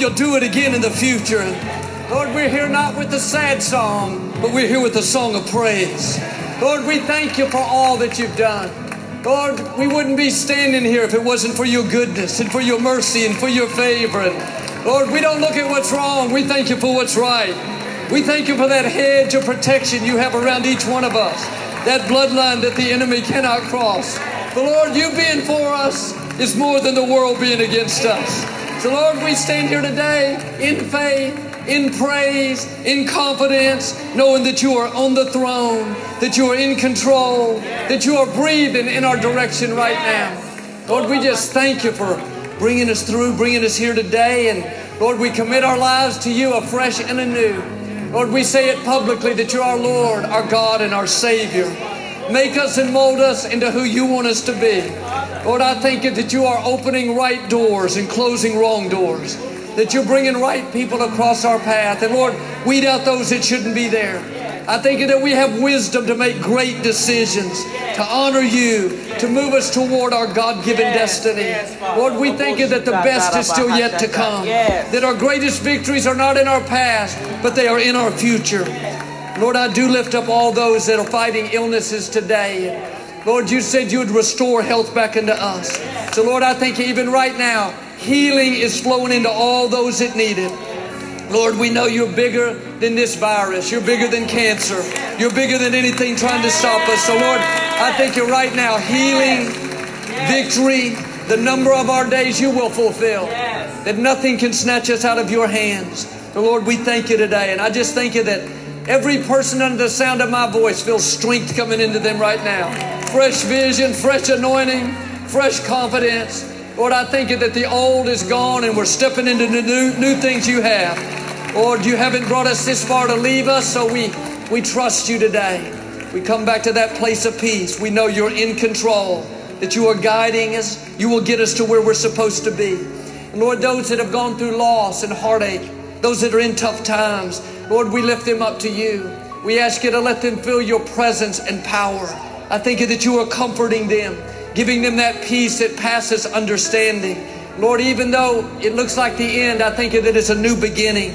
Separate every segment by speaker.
Speaker 1: you'll do it again in the future. Lord, we're here not with the sad song, but we're here with the song of praise. Lord, we thank you for all that you've done. Lord, we wouldn't be standing here if it wasn't for your goodness and for your mercy and for your favor. And Lord, we don't look at what's wrong. We thank you for what's right. We thank you for that hedge of protection you have around each one of us, that bloodline that the enemy cannot cross. But Lord, you being for us is more than the world being against us. So Lord, we stand here today in faith, in praise, in confidence, knowing that you are on the throne, that you are in control, that you are breathing in our direction right now. Lord, we just thank you for bringing us through, bringing us here today. And Lord, we commit our lives to you afresh and anew. Lord, we say it publicly that you're our Lord, our God, and our Savior. Make us and mold us into who you want us to be. Lord, I thank you that you are opening right doors and closing wrong doors. That you're bringing right people across our path. And Lord, weed out those that shouldn't be there. I thank you that we have wisdom to make great decisions, to honor you, to move us toward our God given destiny. Lord, we thank you that the best is still yet to come. That our greatest victories are not in our past, but they are in our future. Lord, I do lift up all those that are fighting illnesses today. Lord, you said you would restore health back into us. So, Lord, I think even right now, healing is flowing into all those that need it. Lord, we know you're bigger than this virus. You're bigger than cancer. You're bigger than anything trying to stop us. So, Lord, I thank you right now, healing, victory, the number of our days you will fulfill. That nothing can snatch us out of your hands. So, Lord, we thank you today. And I just thank you that every person under the sound of my voice feels strength coming into them right now. Fresh vision, fresh anointing, fresh confidence. Lord, I thank you that the old is gone and we're stepping into the new, new things you have. Lord, you haven't brought us this far to leave us, so we, we trust you today. We come back to that place of peace. We know you're in control, that you are guiding us. You will get us to where we're supposed to be. And Lord, those that have gone through loss and heartache, those that are in tough times, Lord, we lift them up to you. We ask you to let them feel your presence and power. I thank you that you are comforting them, giving them that peace that passes understanding. Lord, even though it looks like the end, I thank you that it's a new beginning.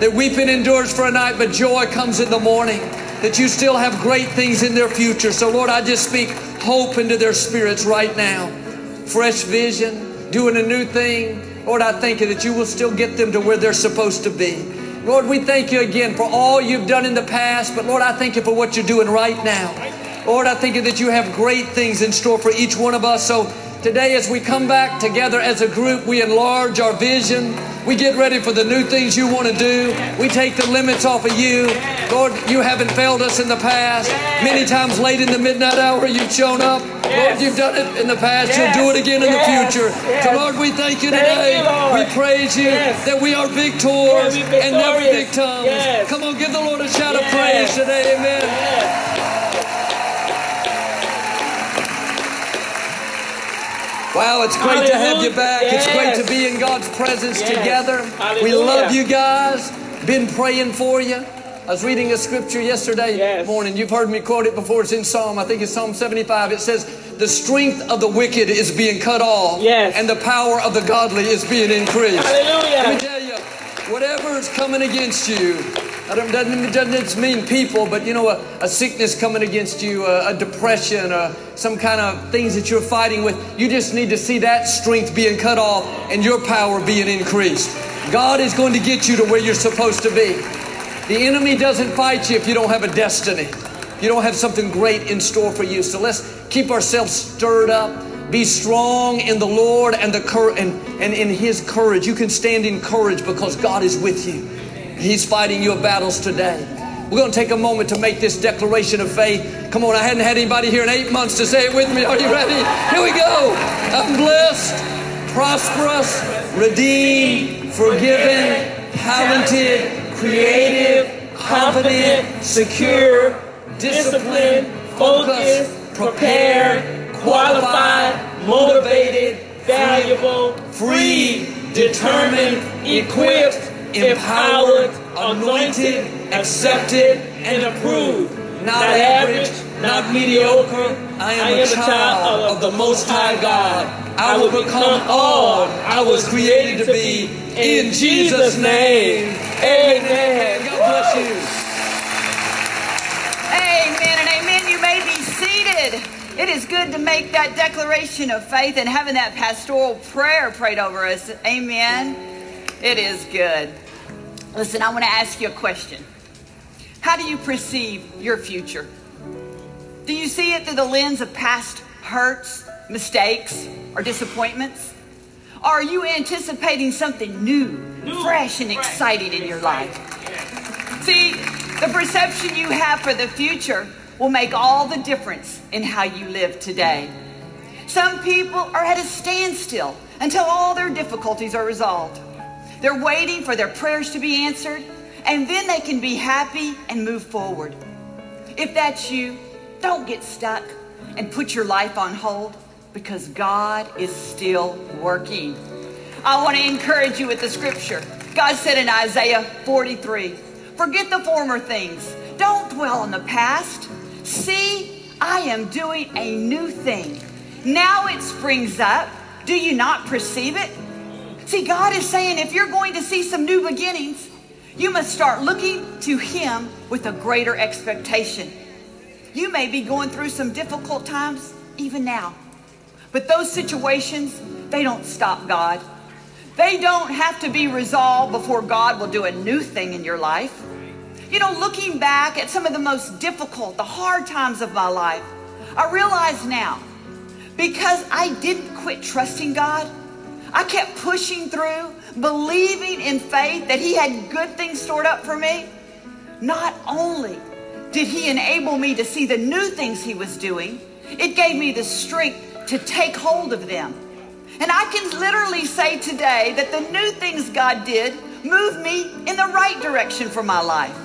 Speaker 1: That weeping endures for a night, but joy comes in the morning. That you still have great things in their future. So, Lord, I just speak hope into their spirits right now. Fresh vision, doing a new thing. Lord, I thank you that you will still get them to where they're supposed to be. Lord, we thank you again for all you've done in the past, but Lord, I thank you for what you're doing right now. Lord, I thank you that you have great things in store for each one of us. So today, as we come back together as a group, we enlarge our vision. We get ready for the new things you want to do. We take the limits off of you. Lord, you haven't failed us in the past. Many times late in the midnight hour, you've shown up. Lord, you've done it in the past. You'll do it again in the future. So, Lord, we thank you today. We praise you that we are victors and never victims. Come on, give the Lord a shout of praise today. Amen. Wow, it's great to have you back. It's great to be in God's presence together. We love you guys. Been praying for you. I was reading a scripture yesterday
Speaker 2: Yes.
Speaker 1: morning. You've heard me quote it before. It's in Psalm. I think it's Psalm 75. It says, The strength of the wicked is being cut off,
Speaker 2: Yes.
Speaker 1: and the power of the godly is being increased.
Speaker 2: Hallelujah.
Speaker 1: Let me tell you, whatever is coming against you, doesn't, doesn't mean people, but you know, a, a sickness coming against you, a, a depression, or some kind of things that you're fighting with, you just need to see that strength being cut off and your power being increased. God is going to get you to where you're supposed to be. The enemy doesn't fight you if you don't have a destiny. You don't have something great in store for you. So let's keep ourselves stirred up. Be strong in the Lord and the cur- and, and in His courage. You can stand in courage because God is with you. He's fighting your battles today. We're going to take a moment to make this declaration of faith. Come on, I hadn't had anybody here in eight months to say it with me. Are you ready? Here we go. I'm blessed, prosperous, redeemed, forgiven, talented, creative, confident, secure, disciplined, focused, prepared, qualified, motivated,
Speaker 2: valuable,
Speaker 1: free, determined, equipped, empowered, anointed, accepted, and approved. Not average, not mediocre, I am a child of the Most High God. I will become all I was created to be in Jesus' name. Amen. God bless you.
Speaker 2: Amen and amen. You may be seated. It is good to make that declaration of faith and having that pastoral prayer prayed over us. Amen. It is good. Listen, I want to ask you a question. How do you perceive your future? Do you see it through the lens of past hurts, mistakes, or disappointments? Or are you anticipating something new, fresh, and exciting in your life? See, the perception you have for the future will make all the difference in how you live today. Some people are at a standstill until all their difficulties are resolved. They're waiting for their prayers to be answered, and then they can be happy and move forward. If that's you, don't get stuck and put your life on hold because God is still working. I want to encourage you with the scripture. God said in Isaiah 43 Forget the former things, don't dwell on the past. See, I am doing a new thing. Now it springs up. Do you not perceive it? See, God is saying if you're going to see some new beginnings, you must start looking to Him with a greater expectation. You may be going through some difficult times even now, but those situations, they don't stop God. They don't have to be resolved before God will do a new thing in your life. You know, looking back at some of the most difficult, the hard times of my life, I realize now because I didn't quit trusting God, I kept pushing through, believing in faith that He had good things stored up for me. Not only did He enable me to see the new things He was doing, it gave me the strength to take hold of them. And I can literally say today that the new things God did moved me in the right direction for my life.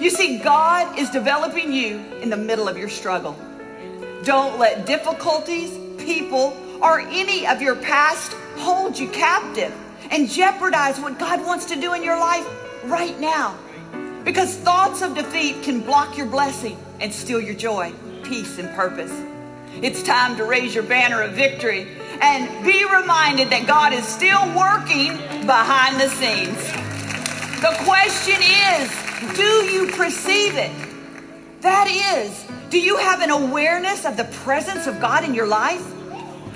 Speaker 2: You see, God is developing you in the middle of your struggle. Don't let difficulties, people, or any of your past hold you captive and jeopardize what God wants to do in your life right now. Because thoughts of defeat can block your blessing and steal your joy, peace, and purpose. It's time to raise your banner of victory and be reminded that God is still working behind the scenes. The question is do you perceive it? That is, do you have an awareness of the presence of God in your life?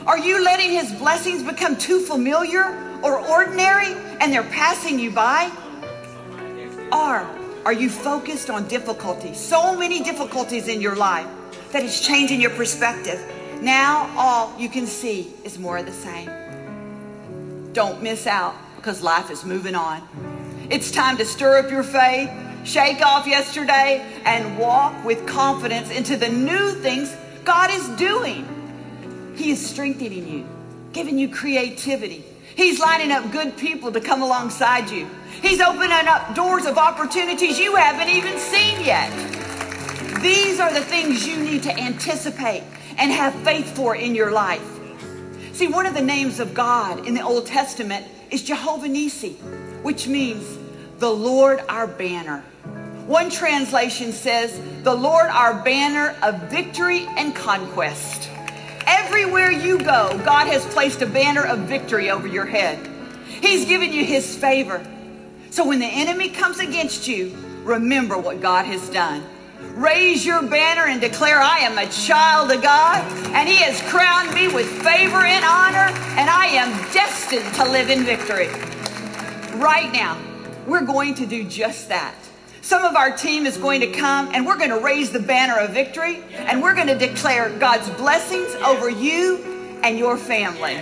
Speaker 2: Are you letting His blessings become too familiar or ordinary and they're passing you by? Or are you focused on difficulty? So many difficulties in your life that it's changing your perspective. Now all you can see is more of the same. Don't miss out because life is moving on. It's time to stir up your faith, shake off yesterday, and walk with confidence into the new things God is doing. He is strengthening you, giving you creativity. He's lining up good people to come alongside you. He's opening up doors of opportunities you haven't even seen yet. These are the things you need to anticipate and have faith for in your life. See, one of the names of God in the Old Testament is Jehovah Nisi, which means the Lord our banner. One translation says, the Lord our banner of victory and conquest. Everywhere you go, God has placed a banner of victory over your head. He's given you his favor. So when the enemy comes against you, remember what God has done. Raise your banner and declare, I am a child of God, and He has crowned me with favor and honor, and I am destined to live in victory. Right now, we're going to do just that. Some of our team is going to come and we're going to raise the banner of victory and we're going to declare God's blessings over you and your family.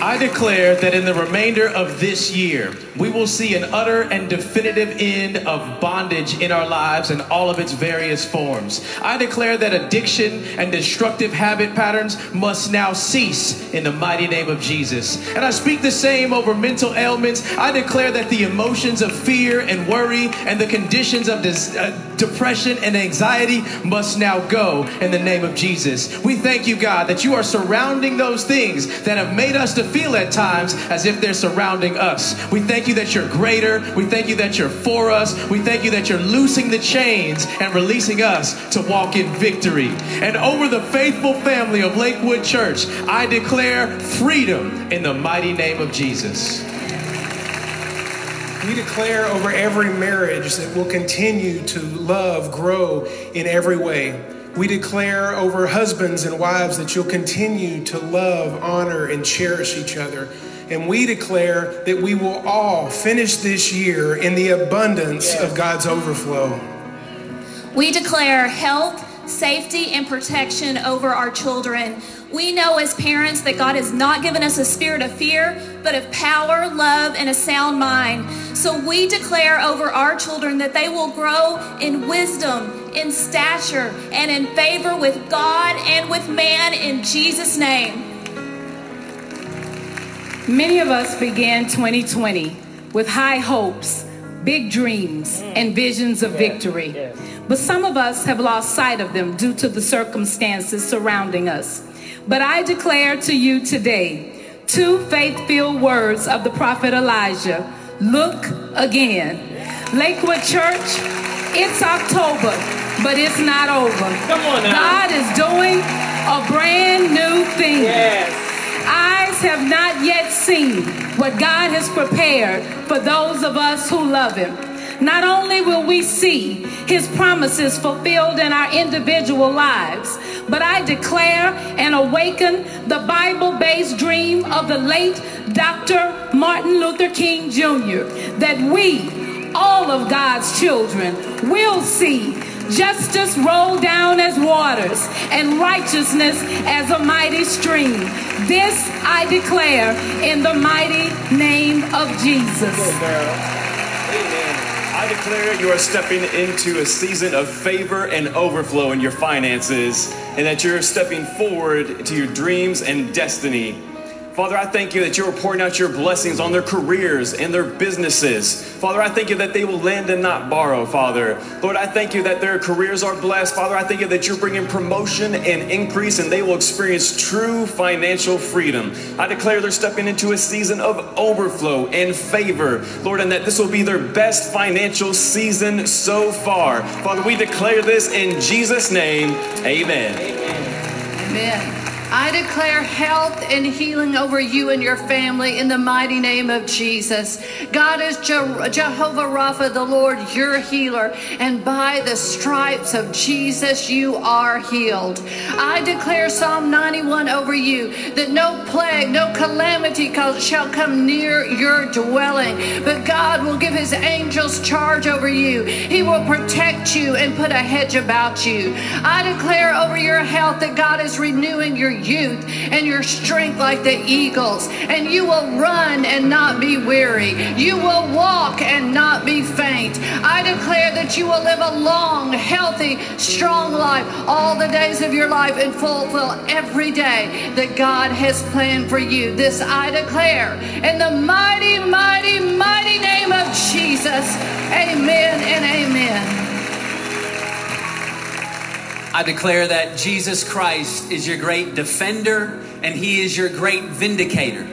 Speaker 3: I declare that in the remainder of this year, we will see an utter and definitive end of bondage in our lives in all of its various forms. I declare that addiction and destructive habit patterns must now cease in the mighty name of Jesus. And I speak the same over mental ailments. I declare that the emotions of fear and worry and the conditions of dis- uh, depression, and anxiety must now go in the name of Jesus. We thank you, God, that you are surrounding those things that have made us to feel at times as if they're surrounding us. We thank you that you're greater. We thank you that you're for us. We thank you that you're loosing the chains and releasing us to walk in victory. And over the faithful family of Lakewood Church, I declare freedom in the mighty name of Jesus.
Speaker 4: We declare over every marriage that will continue to love, grow in every way. We declare over husbands and wives that you'll continue to love, honor, and cherish each other. And we declare that we will all finish this year in the abundance of God's overflow.
Speaker 5: We declare health, safety, and protection over our children. We know as parents that God has not given us a spirit of fear, but of power, love, and a sound mind. So we declare over our children that they will grow in wisdom, in stature, and in favor with God and with man in Jesus' name.
Speaker 6: Many of us began 2020 with high hopes, big dreams, mm. and visions of victory. But some of us have lost sight of them due to the circumstances surrounding us. But I declare to you today two faith filled words of the prophet Elijah look again. Lakewood Church, it's October, but it's not over.
Speaker 7: Come on now.
Speaker 6: God is doing a brand new thing. Yes. Eyes have not yet seen what God has prepared for those of us who love Him. Not only will we see His promises fulfilled in our individual lives, but I declare and awaken the Bible based dream of the late Dr. Martin Luther King Jr. that we, all of God's children, will see justice roll down as waters and righteousness as a mighty stream. This I declare in the mighty name of Jesus.
Speaker 8: I declare you are stepping into a season of favor and overflow in your finances, and that you're stepping forward to your dreams and destiny. Father, I thank you that you are pouring out your blessings on their careers and their businesses. Father, I thank you that they will lend and not borrow, Father. Lord, I thank you that their careers are blessed. Father, I thank you that you're bringing promotion and increase and they will experience true financial freedom. I declare they're stepping into a season of overflow and favor, Lord, and that this will be their best financial season so far. Father, we declare this in Jesus' name. Amen.
Speaker 9: Amen. I declare health and healing over you and your family in the mighty name of Jesus. God is Je- Jehovah Rapha, the Lord, your healer, and by the stripes of Jesus, you are healed. I declare Psalm 91 over you that no plague, no calamity shall come near your dwelling, but God will give his angels charge over you. He will protect you and put a hedge about you. I declare over your health that God is renewing your youth and your strength like the eagles, and you will run and not be weary. You will walk and not be faint. I declare that you will live a long, healthy, strong life all the days of your life and fulfill every day that God has planned for you. This I declare in the mighty, mighty, mighty name of Jesus. Amen and amen.
Speaker 10: I declare that Jesus Christ is your great defender and he is your great vindicator.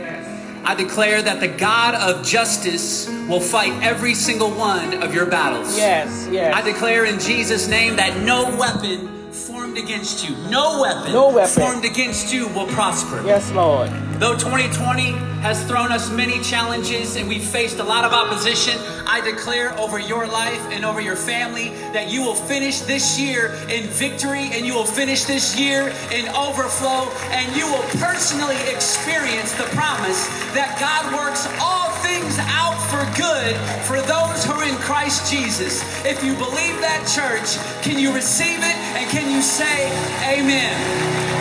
Speaker 10: I declare that the God of justice will fight every single one of your battles.
Speaker 7: Yes, yes.
Speaker 10: I declare in Jesus' name that no weapon formed against you, no weapon,
Speaker 7: No weapon.
Speaker 10: formed against you will prosper.
Speaker 7: Yes, Lord.
Speaker 10: Though 2020 has thrown us many challenges and we've faced a lot of opposition, I declare over your life and over your family that you will finish this year in victory and you will finish this year in overflow and you will personally experience the promise that God works all things out for good for those who are in Christ Jesus. If you believe that, church, can you receive it and can you say amen?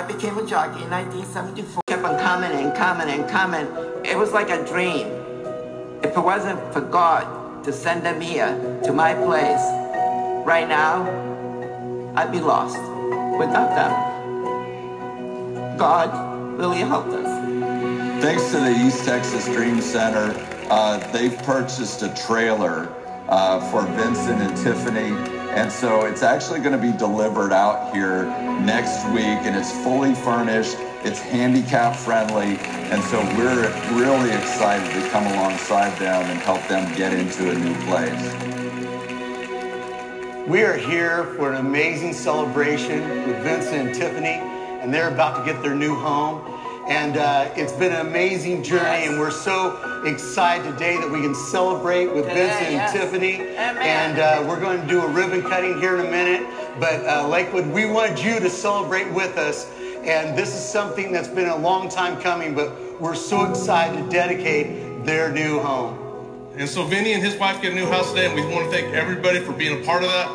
Speaker 11: I became a jockey in 1974. Kept on coming and coming and coming. It was like a dream. If it wasn't for God to send them here to my place, right now, I'd be lost without them. God really helped us.
Speaker 12: Thanks to the East Texas Dream Center, uh, they've purchased a trailer uh, for Vincent and Tiffany. And so it's actually going to be delivered out here next week, and it's fully furnished. It's handicap friendly. And so we're really excited to come alongside them and help them get into a new place.
Speaker 13: We are here for an amazing celebration with Vincent and Tiffany, and they're about to get their new home. And uh, it's been an amazing journey, and we're so excited today that we can celebrate with
Speaker 7: Today,
Speaker 13: Vincent
Speaker 7: yes.
Speaker 13: and Tiffany.
Speaker 7: Amen.
Speaker 13: And uh, we're going to do a ribbon cutting here in a minute. But uh, Lakewood, we wanted you to celebrate with us. And this is something that's been a long time coming, but we're so excited to dedicate their new home.
Speaker 14: And so Vinny and his wife get a new house today, and we want to thank everybody for being a part of that.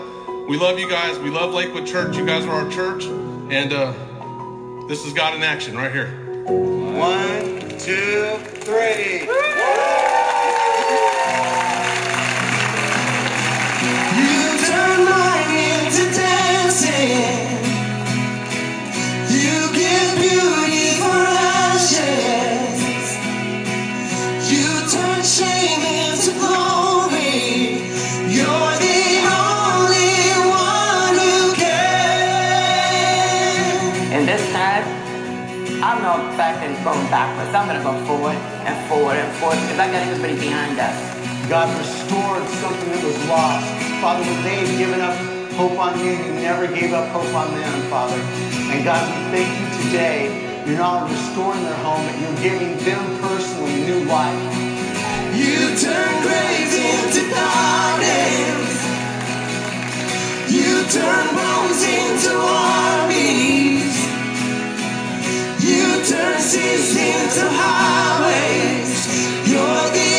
Speaker 14: We love you guys. We love Lakewood Church. You guys are our church. And uh, this is God in action right here.
Speaker 13: One, two, three.
Speaker 15: You give me new dancing. You give beautiful dances You turn
Speaker 11: mine I'm not back and going backwards. I'm going to go forward and forward and forward because I got everybody behind us.
Speaker 13: God restored something that was lost. Father, when they had given up hope on you, you never gave up hope on them, Father. And God, we thank you today. You're not only restoring their home, but you're giving them personally new life.
Speaker 15: You turn graves into gardens. You turn bones into armies. You turn seas into highways. You're the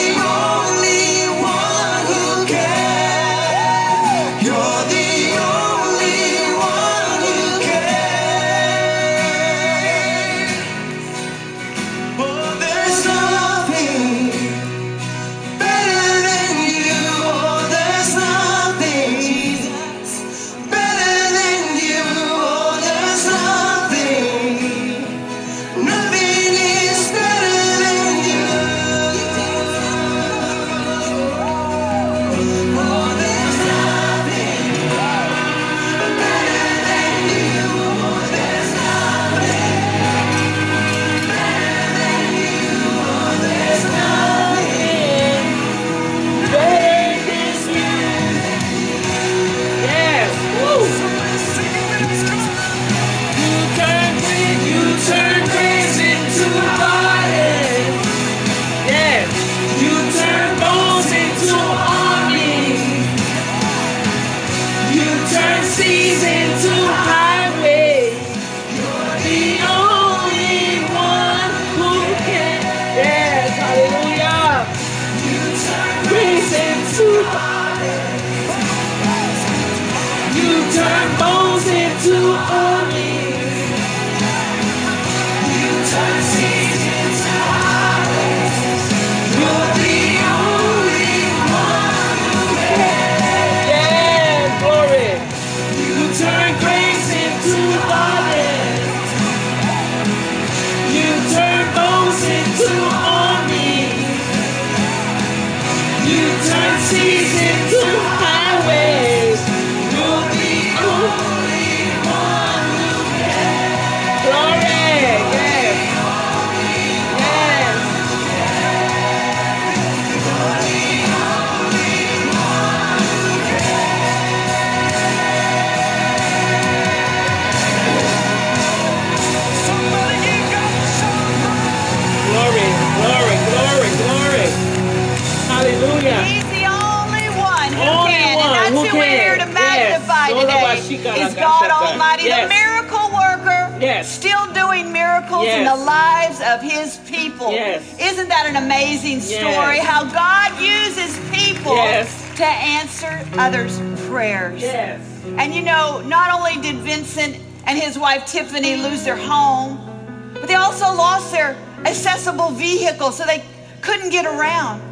Speaker 2: vehicle, so they couldn't get around.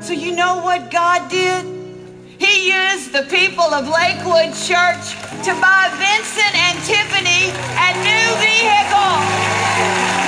Speaker 2: So you know what God did? He used the people of Lakewood Church to buy Vincent and Tiffany a new vehicle.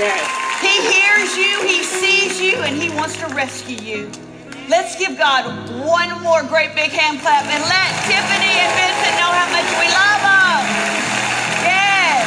Speaker 2: Yes. He hears you, he sees you, and he wants to rescue you. Let's give God one more great big hand clap and let Tiffany and Vincent know how much we love them. Yes.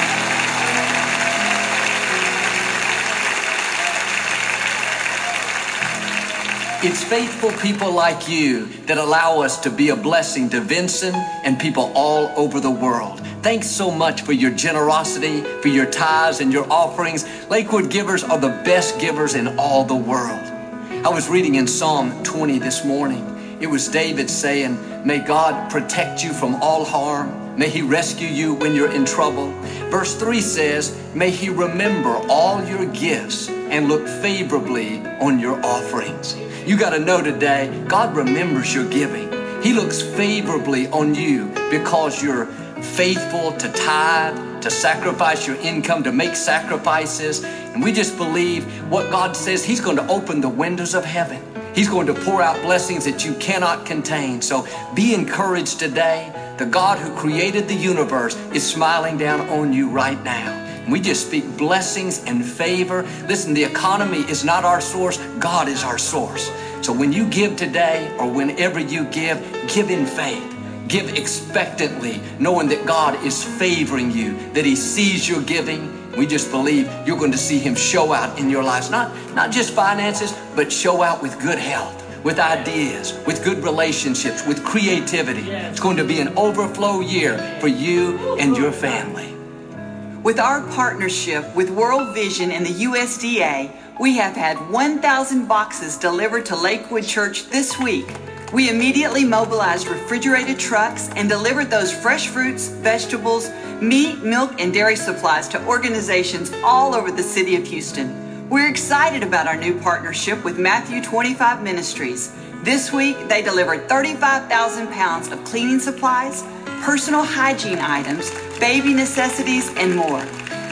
Speaker 1: It's faithful people like you that allow us to be a blessing to Vincent and people all over the world. Thanks so much for your generosity, for your tithes and your offerings. Lakewood givers are the best givers in all the world. I was reading in Psalm 20 this morning. It was David saying, May God protect you from all harm. May he rescue you when you're in trouble. Verse 3 says, May he remember all your gifts and look favorably on your offerings. You got to know today, God remembers your giving. He looks favorably on you because you're faithful to tithe, to sacrifice your income, to make sacrifices. And we just believe what God says, He's going to open the windows of heaven. He's going to pour out blessings that you cannot contain. So be encouraged today. The God who created the universe is smiling down on you right now. We just speak blessings and favor. Listen, the economy is not our source, God is our source. So when you give today or whenever you give, give in faith. Give expectantly, knowing that God is favoring you, that He sees your giving. We just believe you're going to see Him show out in your lives. Not, not just finances, but show out with good health with ideas, with good relationships, with creativity. It's going to be an overflow year for you and your family.
Speaker 2: With our partnership with World Vision and the USDA, we have had 1,000 boxes delivered to Lakewood Church this week. We immediately mobilized refrigerated trucks and delivered those fresh fruits, vegetables, meat, milk, and dairy supplies to organizations all over the city of Houston. We're excited about our new partnership with Matthew 25 Ministries. This week, they delivered 35,000 pounds of cleaning supplies, personal hygiene items, baby necessities, and more.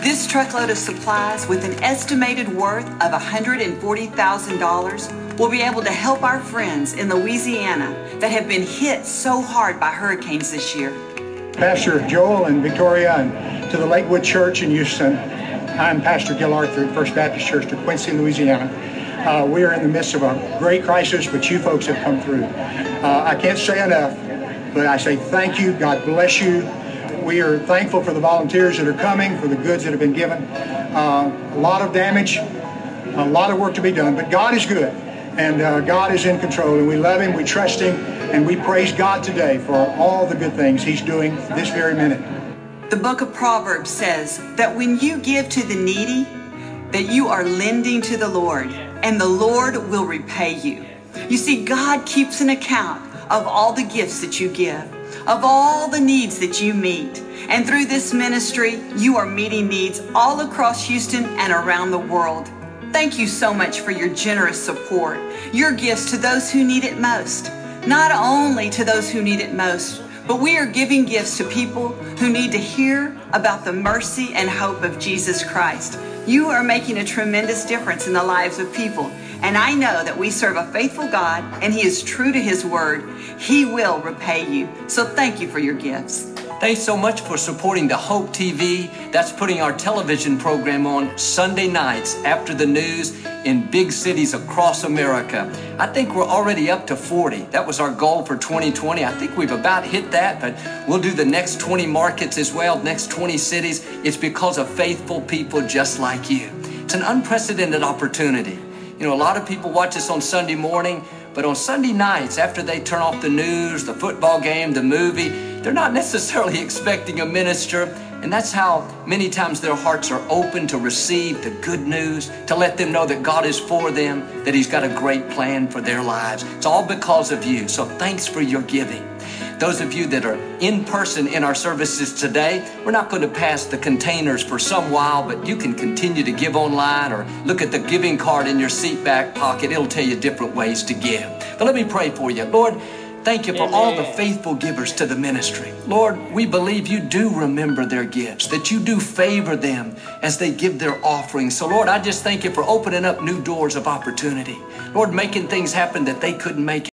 Speaker 2: This truckload of supplies, with an estimated worth of $140,000, will be able to help our friends in Louisiana that have been hit so hard by hurricanes this year.
Speaker 16: Pastor Joel and Victoria and to the Lakewood Church in Houston. I'm Pastor Gil Arthur at First Baptist Church to Quincy, Louisiana. Uh, we are in the midst of a great crisis, but you folks have come through. Uh, I can't say enough, but I say thank you. God bless you. We are thankful for the volunteers that are coming, for the goods that have been given. Uh, a lot of damage, a lot of work to be done, but God is good, and uh, God is in control, and we love Him, we trust Him, and we praise God today for all the good things He's doing this very minute.
Speaker 2: The book of Proverbs says that when you give to the needy, that you are lending to the Lord, and the Lord will repay you. You see, God keeps an account of all the gifts that you give, of all the needs that you meet. And through this ministry, you are meeting needs all across Houston and around the world. Thank you so much for your generous support, your gifts to those who need it most. Not only to those who need it most, but we are giving gifts to people who need to hear about the mercy and hope of Jesus Christ. You are making a tremendous difference in the lives of people. And I know that we serve a faithful God and He is true to His word. He will repay you. So thank you for your gifts.
Speaker 1: Thanks so much for supporting the Hope TV. That's putting our television program on Sunday nights after the news in big cities across America. I think we're already up to 40. That was our goal for 2020. I think we've about hit that, but we'll do the next 20 markets as well, next 20 cities. It's because of faithful people just like you. It's an unprecedented opportunity. You know, a lot of people watch us on Sunday morning, but on Sunday nights, after they turn off the news, the football game, the movie, they're not necessarily expecting a minister. And that's how many times their hearts are open to receive the good news, to let them know that God is for them, that He's got a great plan for their lives. It's all because of you. So thanks for your giving. Those of you that are in person in our services today, we're not going to pass the containers for some while, but you can continue to give online or look at the giving card in your seat back pocket. It'll tell you different ways to give. But let me pray for you. Lord, Thank you for all the faithful givers to the ministry. Lord, we believe you do remember their gifts, that you do favor them as they give their offerings. So, Lord, I just thank you for opening up new doors of opportunity. Lord, making things happen that they couldn't make.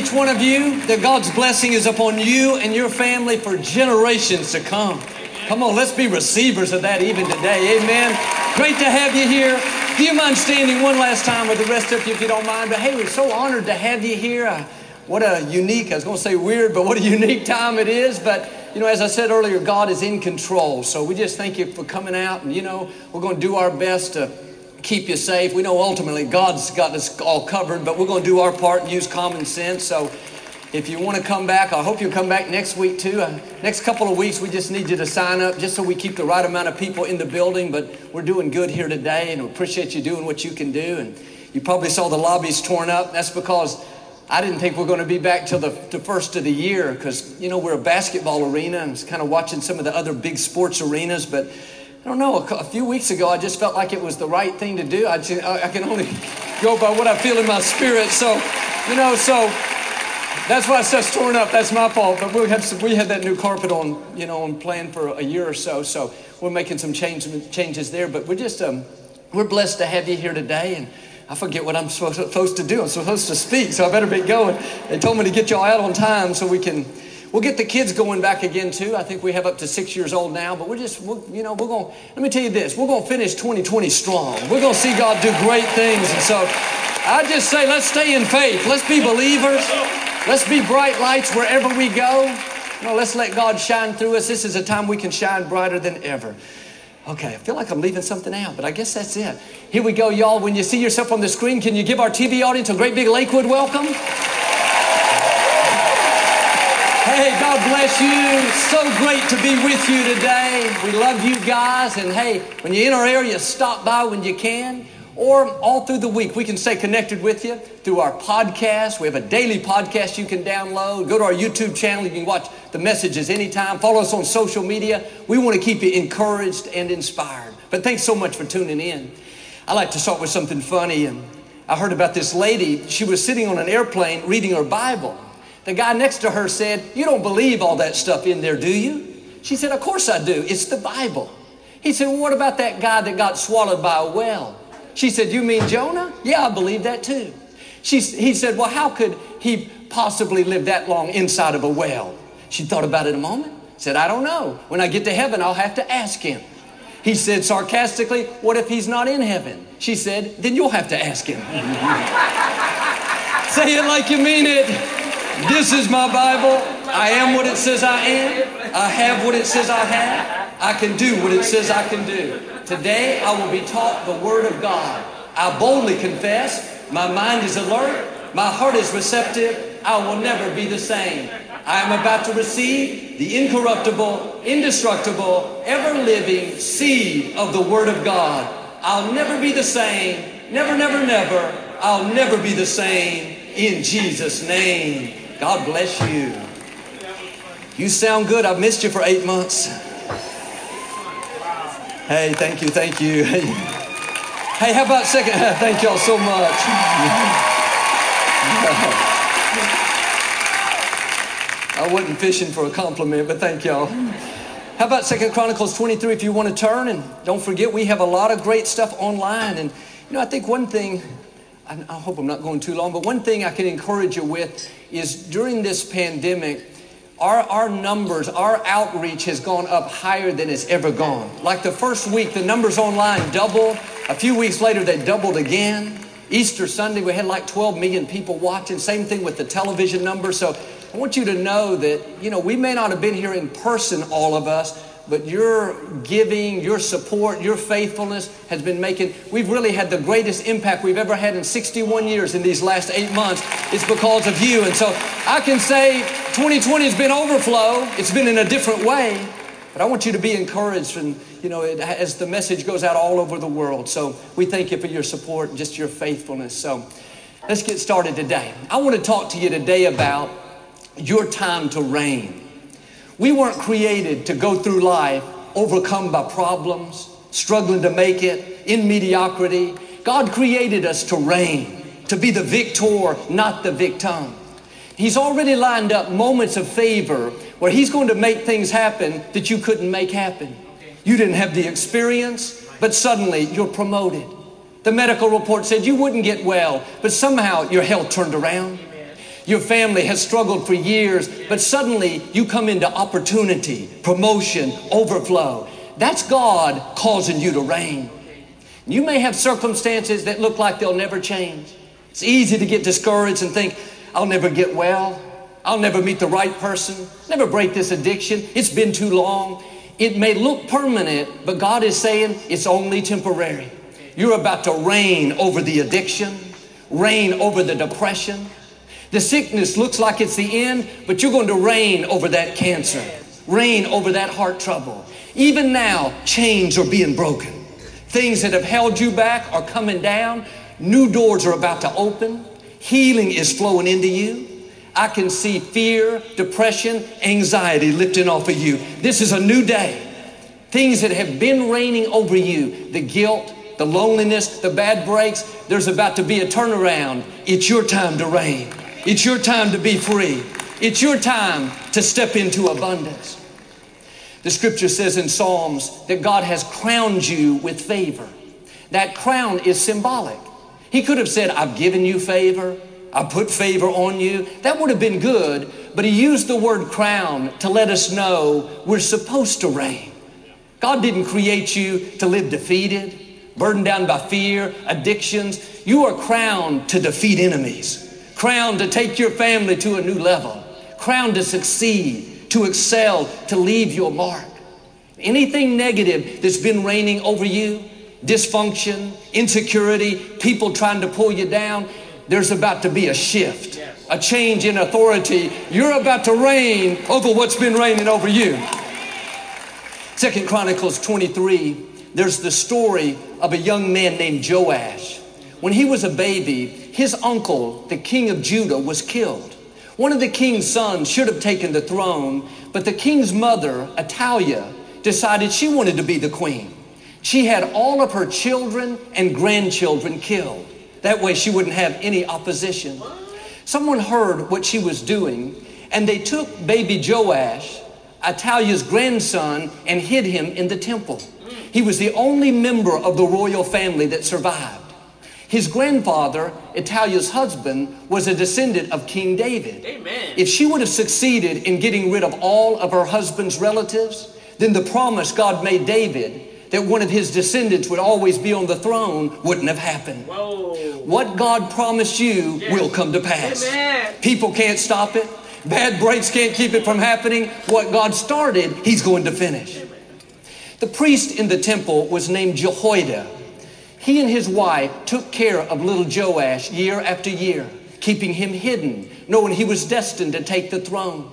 Speaker 1: Each one of you that God's blessing is upon you and your family for generations to come. Come on, let's be receivers of that even today. Amen. Great to have you here. Do you mind standing one last time with the rest of you if you don't mind? But hey, we're so honored to have you here. Uh, what a unique, I was going to say weird, but what a unique time it is. But, you know, as I said earlier, God is in control. So we just thank you for coming out. And, you know, we're going to do our best to keep you safe. We know ultimately God's got us all covered, but we're going to do our part and use common sense. So if you want to come back, I hope you'll come back next week too. Uh, next couple of weeks, we just need you to sign up just so we keep the right amount of people in the building. But we're doing good here today and we appreciate you doing what you can do. And you probably saw the lobbies torn up. That's because I didn't think we are going to be back till the, the first of the year because, you know, we're a basketball arena and it's kind of watching some of the other big sports arenas. But I don't know, a, few weeks ago, I just felt like it was the right thing to do. I, ju- I can only go by what I feel in my spirit. So, you know, so that's why stuff's torn up. That's my fault. But we had we had that new carpet on, you know, on plan for a year or so. So we're making some change, changes there. But we're just um, we're blessed to have you here today. And I forget what I'm supposed to do. I'm supposed to speak, so I better be going. They told me to get y'all out on time so we can. We'll get the kids going back again too. I think we have up to six years old now, but we're just, we're, you know, we're going. To Let me tell you this: we're going to finish 2020 strong. We're going to see God do great things, and so I just say, let's stay in faith. Let's be believers. Let's be bright lights wherever we go. No, let's let God shine through us. This is a time we can shine brighter than ever. Okay, I feel like I'm leaving something out, but I guess that's it. Here we go, y'all. When you see yourself on the screen, can you give our TV audience a great big Lakewood welcome? Hey, God bless you. So great to be with you today. We love you guys. And hey, when you're in our area, stop by when you can. Or all through the week, we can stay connected with you through our podcast. We have a daily podcast you can download. Go to our YouTube channel. You can watch the messages anytime. Follow us on social media. We want to keep you encouraged and inspired. But thanks so much for tuning in. I like to start with something funny. And I heard about this lady. She was sitting on an airplane reading her Bible. The guy next to her said, You don't believe all that stuff in there, do you? She said, Of course I do. It's the Bible. He said, Well, what about that guy that got swallowed by a whale? She said, You mean Jonah? Yeah, I believe that too. She, he said, Well, how could he possibly live that long inside of a whale? She thought about it a moment, said, I don't know. When I get to heaven, I'll have to ask him. He said sarcastically, What if he's not in heaven? She said, Then you'll have to ask him. Say it like you mean it. This is my Bible. I am what it says I am. I have what it says I have. I can do what it says I can do. Today I will be taught the Word of God. I boldly confess. My mind is alert. My heart is receptive. I will never be the same. I am about to receive the incorruptible, indestructible, ever living seed of the Word of God. I'll never be the same. Never, never, never. I'll never be the same in Jesus' name. God bless you. You sound good. I've missed you for eight months. Hey, thank you, thank you. Hey, hey how about second? Thank y'all so much. I wasn't fishing for a compliment, but thank y'all. How about Second Chronicles 23 if you want to turn? And don't forget, we have a lot of great stuff online. And, you know, I think one thing, I, hope I'm not going too long, but one thing I can encourage you with is during this pandemic, our, our numbers, our outreach has gone up higher than it's ever gone. Like the first week, the numbers online doubled. A few weeks later, they doubled again. Easter Sunday, we had like 12 million people watching. Same thing with the television numbers. So I want you to know that, you know, we may not have been here in person, all of us, but your giving, your support, your faithfulness has been making, we've really had the greatest impact we've ever had in 61 years in these last eight months. It's because of you. And so I can say 2020 has been overflow. It's been in a different way. But I want you to be encouraged and, you know, it, as the message goes out all over the world. So we thank you for your support and just your faithfulness. So let's get started today. I want to talk to you today about your time to reign. We weren't created to go through life overcome by problems, struggling to make it, in mediocrity. God created us to reign, to be the victor, not the victim. He's already lined up moments of favor where He's going to make things happen that you couldn't make happen. You didn't have the experience, but suddenly you're promoted. The medical report said you wouldn't get well, but somehow your health turned around. Your family has struggled for years, but suddenly you come into opportunity, promotion, overflow. That's God causing you to reign. You may have circumstances that look like they'll never change. It's easy to get discouraged and think, I'll never get well. I'll never meet the right person, never break this addiction. It's been too long. It may look permanent, but God is saying it's only temporary. You're about to reign over the addiction, reign over the depression. The sickness looks like it's the end, but you're going to reign over that cancer, reign over that heart trouble. Even now, chains are being broken. Things that have held you back are coming down. New doors are about to open. Healing is flowing into you. I can see fear, depression, anxiety lifting off of you. This is a new day. Things that have been reigning over you, the guilt, the loneliness, the bad breaks, there's about to be a turnaround. It's your time to reign. It's your time to be free. It's your time to step into abundance. The scripture says in Psalms that God has crowned you with favor. That crown is symbolic. He could have said, I've given you favor. I put favor on you. That would have been good, but he used the word crown to let us know we're supposed to reign. God didn't create you to live defeated, burdened down by fear, addictions. You are crowned to defeat enemies, crowned to take your family to a new level, crowned to succeed, to excel, to leave your mark. Anything negative that's been reigning over you, dysfunction, insecurity, people trying to pull you down, there's about to be a shift, a change in authority. You're about to reign over what's been reigning over you. Second Chronicles 23, there's the story of a young man named Joash. When he was a baby, his uncle, the king of Judah, was killed. One of the king's sons should have taken the throne, but the king's mother, Athaliah, decided she wanted to be the queen. She had all of her children and grandchildren killed. That way she wouldn't have any opposition. Someone heard what she was doing, and they took baby Joash, Athaliah's grandson, and hid him in the temple. He was the only member of the royal family that survived. His grandfather, Athaliah's husband, was a descendant of King David.
Speaker 7: Amen.
Speaker 1: If she would have succeeded in getting rid of all of her husband's relatives, then the promise God made David that one of his descendants would always be on the throne wouldn't have happened. Whoa. What God promised you will come to pass.
Speaker 7: Amen.
Speaker 1: People can't stop it. Bad breaks can't keep it from happening. What God started, He's going to finish. Amen. The priest in the temple was named Jehoiada. He and his wife took care of little Joash year after year, keeping him hidden, knowing he was destined to take the throne.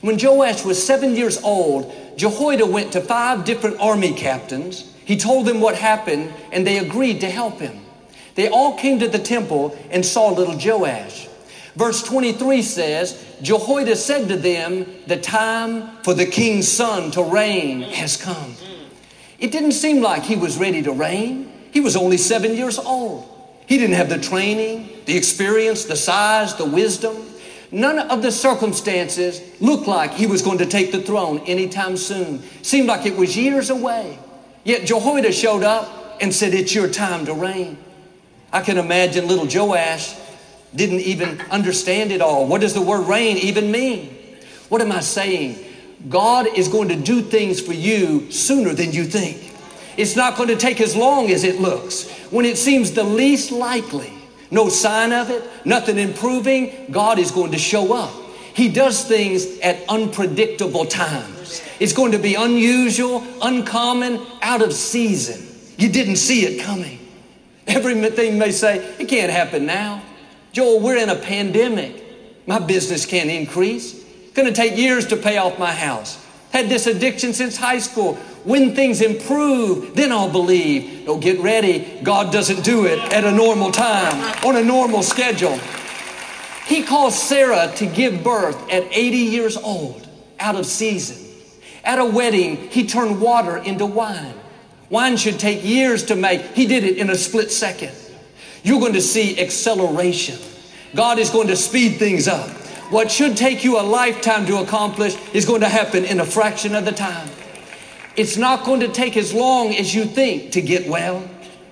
Speaker 1: When Joash was seven years old, Jehoiada went to five different army captains. He told them what happened, and they agreed to help him. They all came to the temple and saw little Joash. Verse 23 says, Jehoiada said to them, The time for the king's son to reign has come. It didn't seem like he was ready to reign. He was only seven years old. He didn't have the training, the experience, the size, the wisdom. None of the circumstances looked like he was going to take the throne anytime soon. Seemed like it was years away. Yet Jehoiada showed up and said, It's your time to reign. I can imagine little Joash didn't even understand it all. What does the word reign even mean? What am I saying? God is going to do things for you sooner than you think. It's not going to take as long as it looks. When it seems the least likely, no sign of it, nothing improving, God is going to show up. He does things at unpredictable times. It's going to be unusual, uncommon, out of season. You didn't see it coming. Everything may say, it can't happen now. Joel, we're in a pandemic. My business can't increase. It's going to take years to pay off my house. Had this addiction since high school. When things improve, then I'll believe. Oh, get ready. God doesn't do it at a normal time, on a normal schedule. He caused Sarah to give birth at 80 years old, out of season. At a wedding, he turned water into wine. Wine should take years to make. He did it in a split second. You're going to see acceleration. God is going to speed things up. What should take you a lifetime to accomplish is going to happen in a fraction of the time. It's not going to take as long as you think to get well,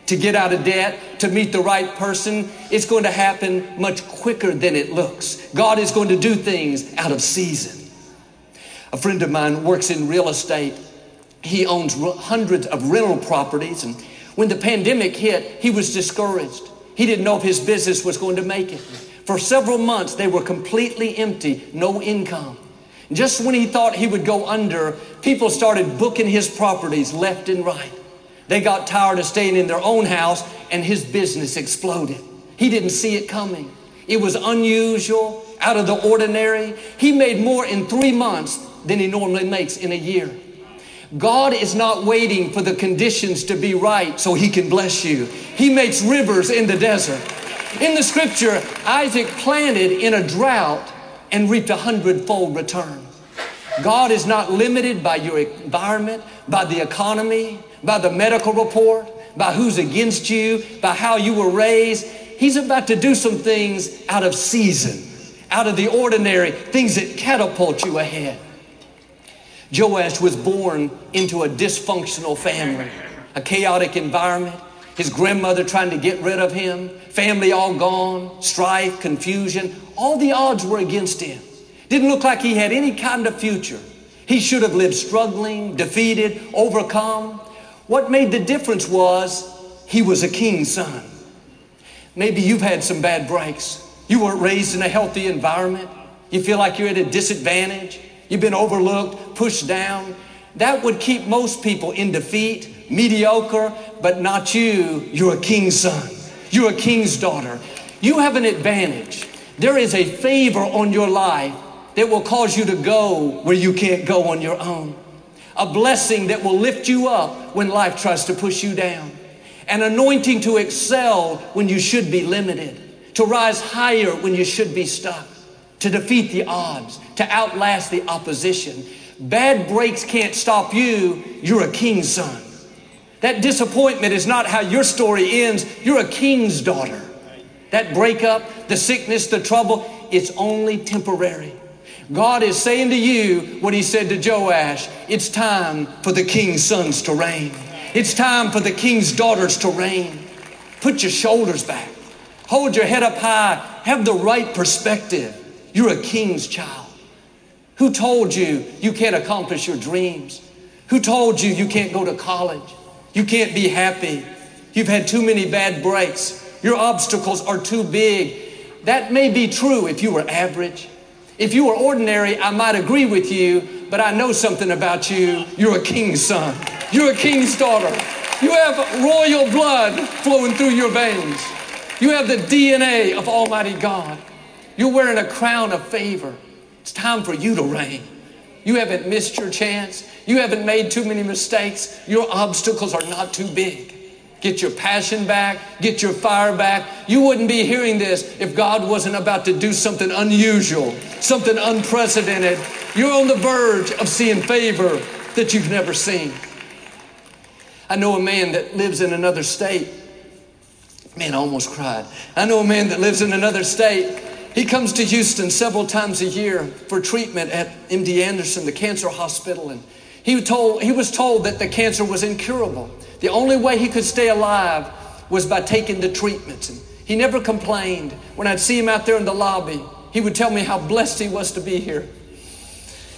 Speaker 1: to get out of debt, to meet the right person. It's going to happen much quicker than it looks. God is going to do things out of season. A friend of mine works in real estate. He owns hundreds of rental properties. And when the pandemic hit, he was discouraged. He didn't know if his business was going to make it. For several months, they were completely empty, no income. Just when he thought he would go under, people started booking his properties left and right. They got tired of staying in their own house, and his business exploded. He didn't see it coming. It was unusual, out of the ordinary. He made more in three months than he normally makes in a year. God is not waiting for the conditions to be right so he can bless you. He makes rivers in the desert. In the scripture, Isaac planted in a drought and reaped a hundredfold return. God is not limited by your environment, by the economy, by the medical report, by who's against you, by how you were raised. He's about to do some things out of season, out of the ordinary, things that catapult you ahead. Joash was born into a dysfunctional family, a chaotic environment, his grandmother trying to get rid of him, family all gone, strife, confusion. All the odds were against him. Didn't look like he had any kind of future. He should have lived struggling, defeated, overcome. What made the difference was he was a king's son. Maybe you've had some bad breaks. You weren't raised in a healthy environment. You feel like you're at a disadvantage. You've been overlooked, pushed down. That would keep most people in defeat, mediocre, but not you. You're a king's son. You're a king's daughter. You have an advantage. There is a favor on your life that will cause you to go where you can't go on your own. A blessing that will lift you up when life tries to push you down. An anointing to excel when you should be limited. To rise higher when you should be stuck. To defeat the odds. To outlast the opposition. Bad breaks can't stop you. You're a king's son. That disappointment is not how your story ends. You're a king's daughter. That breakup, the sickness, the trouble, it's only temporary. God is saying to you what he said to Joash it's time for the king's sons to reign. It's time for the king's daughters to reign. Put your shoulders back, hold your head up high, have the right perspective. You're a king's child. Who told you you can't accomplish your dreams? Who told you you can't go to college? You can't be happy. You've had too many bad breaks. Your obstacles are too big. That may be true if you were average. If you were ordinary, I might agree with you, but I know something about you. You're a king's son. You're a king's daughter. You have royal blood flowing through your veins. You have the DNA of Almighty God. You're wearing a crown of favor. It's time for you to reign. You haven't missed your chance. You haven't made too many mistakes. Your obstacles are not too big. Get your passion back, get your fire back. You wouldn't be hearing this if God wasn't about to do something unusual, something unprecedented. You're on the verge of seeing favor that you've never seen. I know a man that lives in another state. Man, I almost cried. I know a man that lives in another state. He comes to Houston several times a year for treatment at MD Anderson, the cancer hospital, and he, told, he was told that the cancer was incurable. The only way he could stay alive was by taking the treatments. And he never complained. When I'd see him out there in the lobby, he would tell me how blessed he was to be here.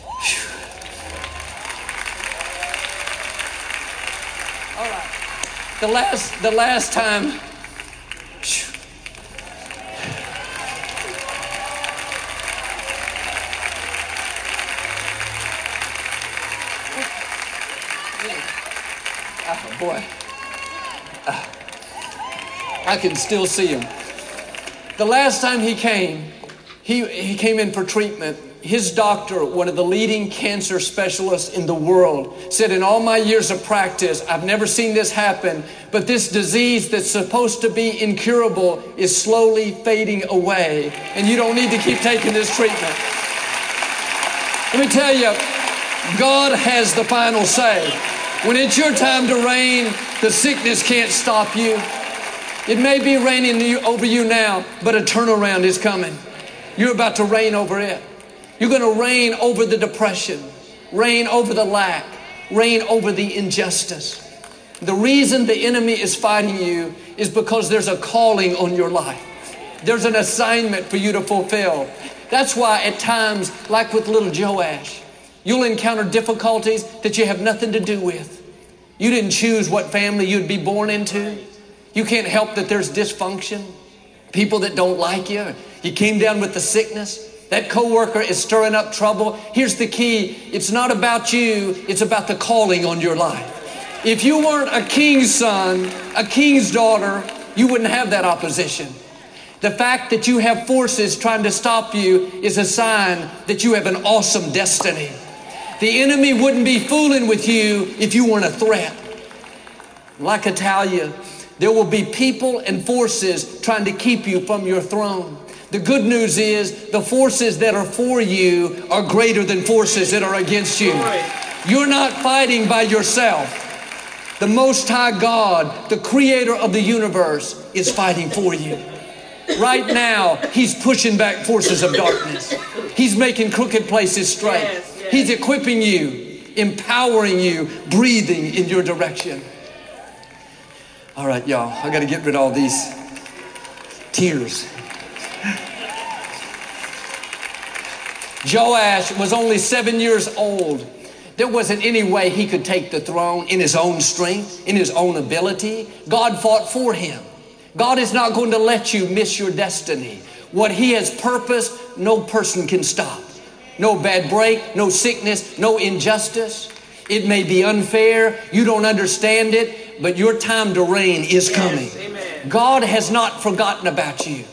Speaker 1: Whew. All right. The last, the last time. Boy. I can still see him. The last time he came, he, he came in for treatment. His doctor, one of the leading cancer specialists in the world, said, In all my years of practice, I've never seen this happen, but this disease that's supposed to be incurable is slowly fading away, and you don't need to keep taking this treatment. Let me tell you, God has the final say. When it's your time to reign, the sickness can't stop you. It may be raining over you now, but a turnaround is coming. You're about to reign over it. You're going to reign over the depression, reign over the lack, reign over the injustice. The reason the enemy is fighting you is because there's a calling on your life. There's an assignment for you to fulfill. That's why at times, like with little Joash, you'll encounter difficulties that you have nothing to do with. You didn't choose what family you'd be born into. You can't help that there's dysfunction, people that don't like you. You came down with the sickness. That coworker is stirring up trouble. Here's the key. It's not about you. It's about the calling on your life. If you weren't a king's son, a king's daughter, you wouldn't have that opposition. The fact that you have forces trying to stop you is a sign that you have an awesome destiny. The enemy wouldn't be fooling with you if you weren't a threat. Like Athaliah, there will be people and forces trying to keep you from your throne. The good news is the forces that are for you are greater than forces that are against you. You're not fighting by yourself. The Most High God, the creator of the universe, is fighting for you. Right now, He's pushing back forces of darkness. He's making crooked places straight. He's equipping you, empowering you, breathing in your direction. All right, y'all, I got to get rid of all these tears. Joash was only seven years old. There wasn't any way he could take the throne in his own strength, in his own ability. God fought for him. God is not going to let you miss your destiny. What he has purposed, no person can stop. No bad break, no sickness, no injustice. It may be unfair, you don't understand it, but your time to reign is coming. God has not forgotten about you.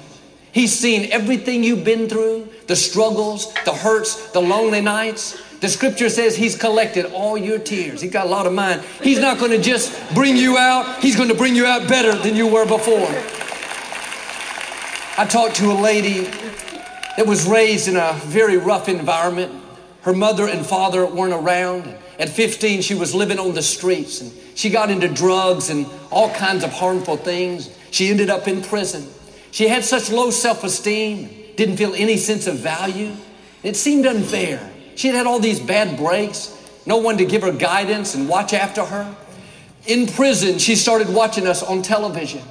Speaker 1: He's seen everything you've been through, the struggles, the hurts, the lonely nights. The scripture says he's collected all your tears. He's got a lot of mine. He's not going to just bring you out, he's going to bring you out better than you were before. I talked to a lady that was raised in a very rough environment. Her mother and father weren't around. At 15, she was living on the streets and she got into drugs and all kinds of harmful things. She ended up in prison. She had such low self esteem. didn't feel any sense of value. It seemed unfair. She had had all these bad breaks, no one to give her guidance and watch after her. In prison, she started watching us on television.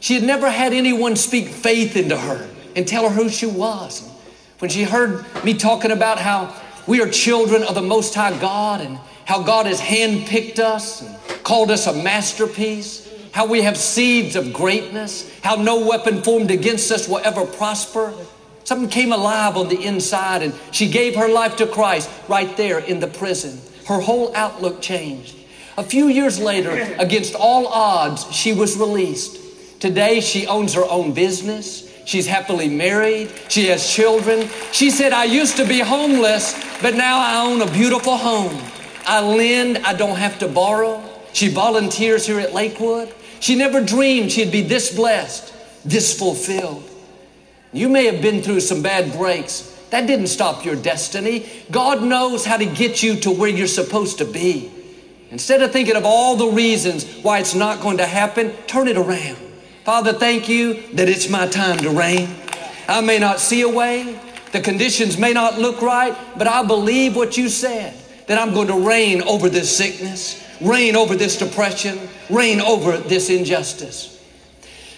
Speaker 1: She had never had anyone speak faith into her and tell her who she was. When she heard me talking about how we are children of the Most High God and how God has handpicked us and called us a masterpiece, how we have seeds of greatness, how no weapon formed against us will ever prosper. Something came alive on the inside, and she gave her life to Christ right there in the prison. Her whole outlook changed. A few years later, against all odds, she was released. Today, she owns her own business. She's happily married. She has children. She said, I used to be homeless, but now I own a beautiful home. I lend, I don't have to borrow. She volunteers here at Lakewood. She never dreamed she'd be this blessed, this fulfilled. You may have been through some bad breaks. That didn't stop your destiny. God knows how to get you to where you're supposed to be. Instead of thinking of all the reasons why it's not going to happen, turn it around. Father, thank you that it's my time to reign. I may not see a way, the conditions may not look right, but I believe what you said that I'm going to reign over this sickness, reign over this depression, reign over this injustice.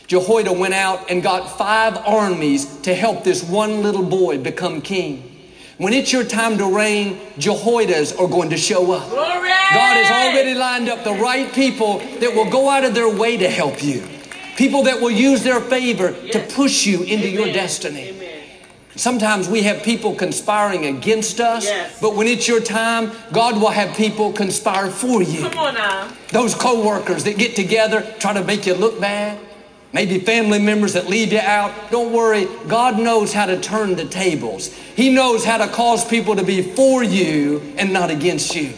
Speaker 1: Jehoiada went out and got five armies to help this one little boy become king. When it's your time to reign, Jehoiadas are going to show up.
Speaker 7: Glory!
Speaker 1: God has already lined up the right people that will go out of their way to help you. People that will use their favor to push you into your destiny. Sometimes we have people conspiring against us,
Speaker 7: Yes.
Speaker 1: but when it's your time, God will have people conspire for you.
Speaker 7: Come on now.
Speaker 1: Those co-workers that get together, try to make you look bad. Maybe family members that leave you out. Don't worry. God knows how to turn the tables. He knows how to cause people to be for you and not against you.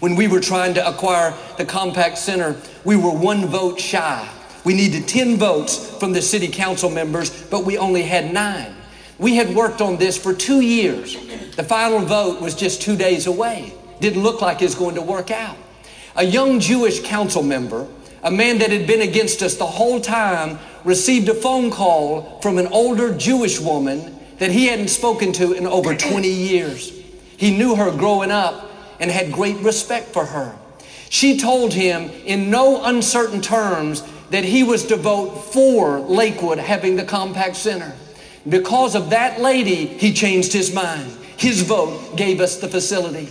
Speaker 1: When we were trying to acquire the Compaq Center, we were one vote shy. We needed 10 votes from the city council members, but we only had nine. We had worked on this for two years. The final vote was just two days away. Didn't look like it was going to work out. A young Jewish council member, a man that had been against us the whole time, received a phone call from an older Jewish woman that he hadn't spoken to in over 20 years. He knew her growing up and had great respect for her. She told him in no uncertain terms that he was to vote for Lakewood having the Compaq Center. Because of that lady, he changed his mind. His vote gave us the facility.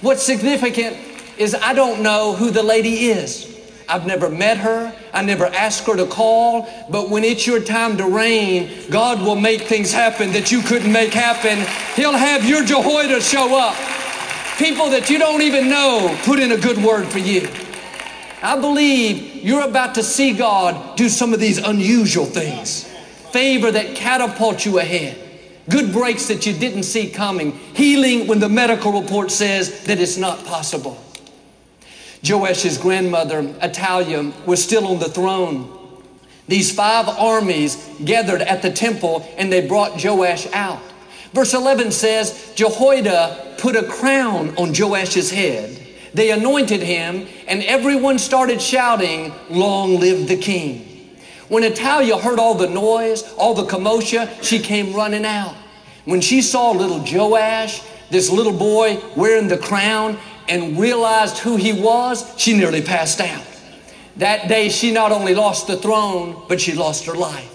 Speaker 1: What's significant is I don't know who the lady is. I've never met her. I never asked her to call. But when it's your time to reign, God will make things happen that you couldn't make happen. He'll have your Jehoiada show up. People that you don't even know put in a good word for you. I believe you're about to see God do some of these unusual things. Favor that catapults you ahead. Good breaks that you didn't see coming. Healing when the medical report says that it's not possible. Joash's grandmother, Athaliah, was still on the throne. These five armies gathered at the temple and they brought Joash out. Verse 11 says, Jehoiada put a crown on Joash's head. They anointed him and everyone started shouting, Long live the king. When Athaliah heard all the noise, all the commotion, she came running out. When she saw little Joash, this little boy wearing the crown, and realized who he was, she nearly passed out. That day, she not only lost the throne, but she lost her life.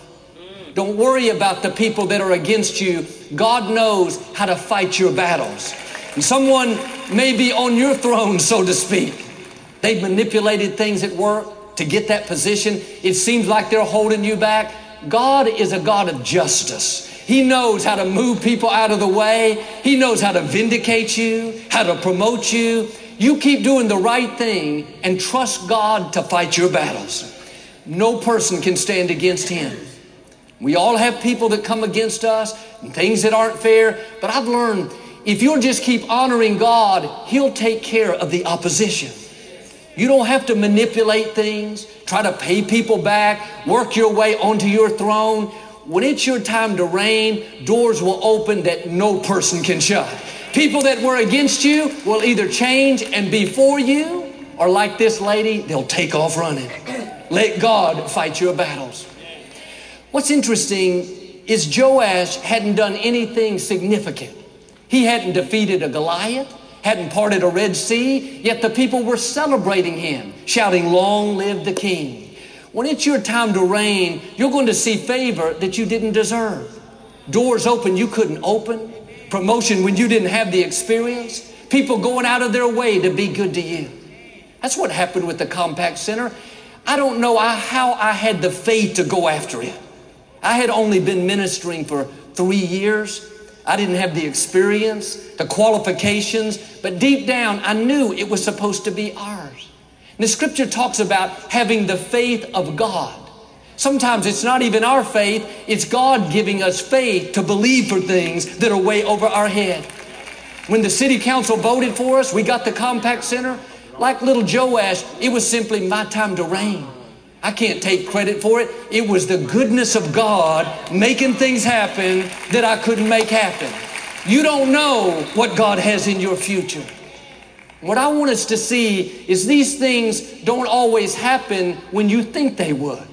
Speaker 1: Don't worry about the people that are against you. God knows how to fight your battles. And someone may be on your throne, so to speak. They've manipulated things at work to get that position. It seems like they're holding you back. God is a God of justice. He knows how to move people out of the way. He knows how to vindicate you, how to promote you. You keep doing the right thing and trust God to fight your battles. No person can stand against Him. We all have people that come against us and things that aren't fair, but I've learned if you'll just keep honoring God, He'll take care of the opposition. You don't have to manipulate things, try to pay people back, work your way onto your throne. When it's your time to reign, doors will open that no person can shut. People that were against you will either change and be for you, or like this lady, they'll take off running. Let God fight your battles. What's interesting is Joash hadn't done anything significant. He hadn't defeated a Goliath, hadn't parted a Red Sea, yet the people were celebrating him, shouting, Long live the king. When it's your time to reign, you're going to see favor that you didn't deserve. Doors open you couldn't open, promotion when you didn't have the experience, people going out of their way to be good to you. That's what happened with the Compaq Center. I don't know how I had the faith to go after it. I had only been ministering for three years. I didn't have the experience, the qualifications, but deep down I knew it was supposed to be ours. And the scripture talks about having the faith of God. Sometimes it's not even our faith, it's God giving us faith to believe for things that are way over our head. When the city council voted for us, we got the Compaq Center. Like little Joash, it was simply my time to reign. I can't take credit for it. It was the goodness of God making things happen that I couldn't make happen. You don't know what God has in your future. What I want us to see is these things don't always happen when you think they would.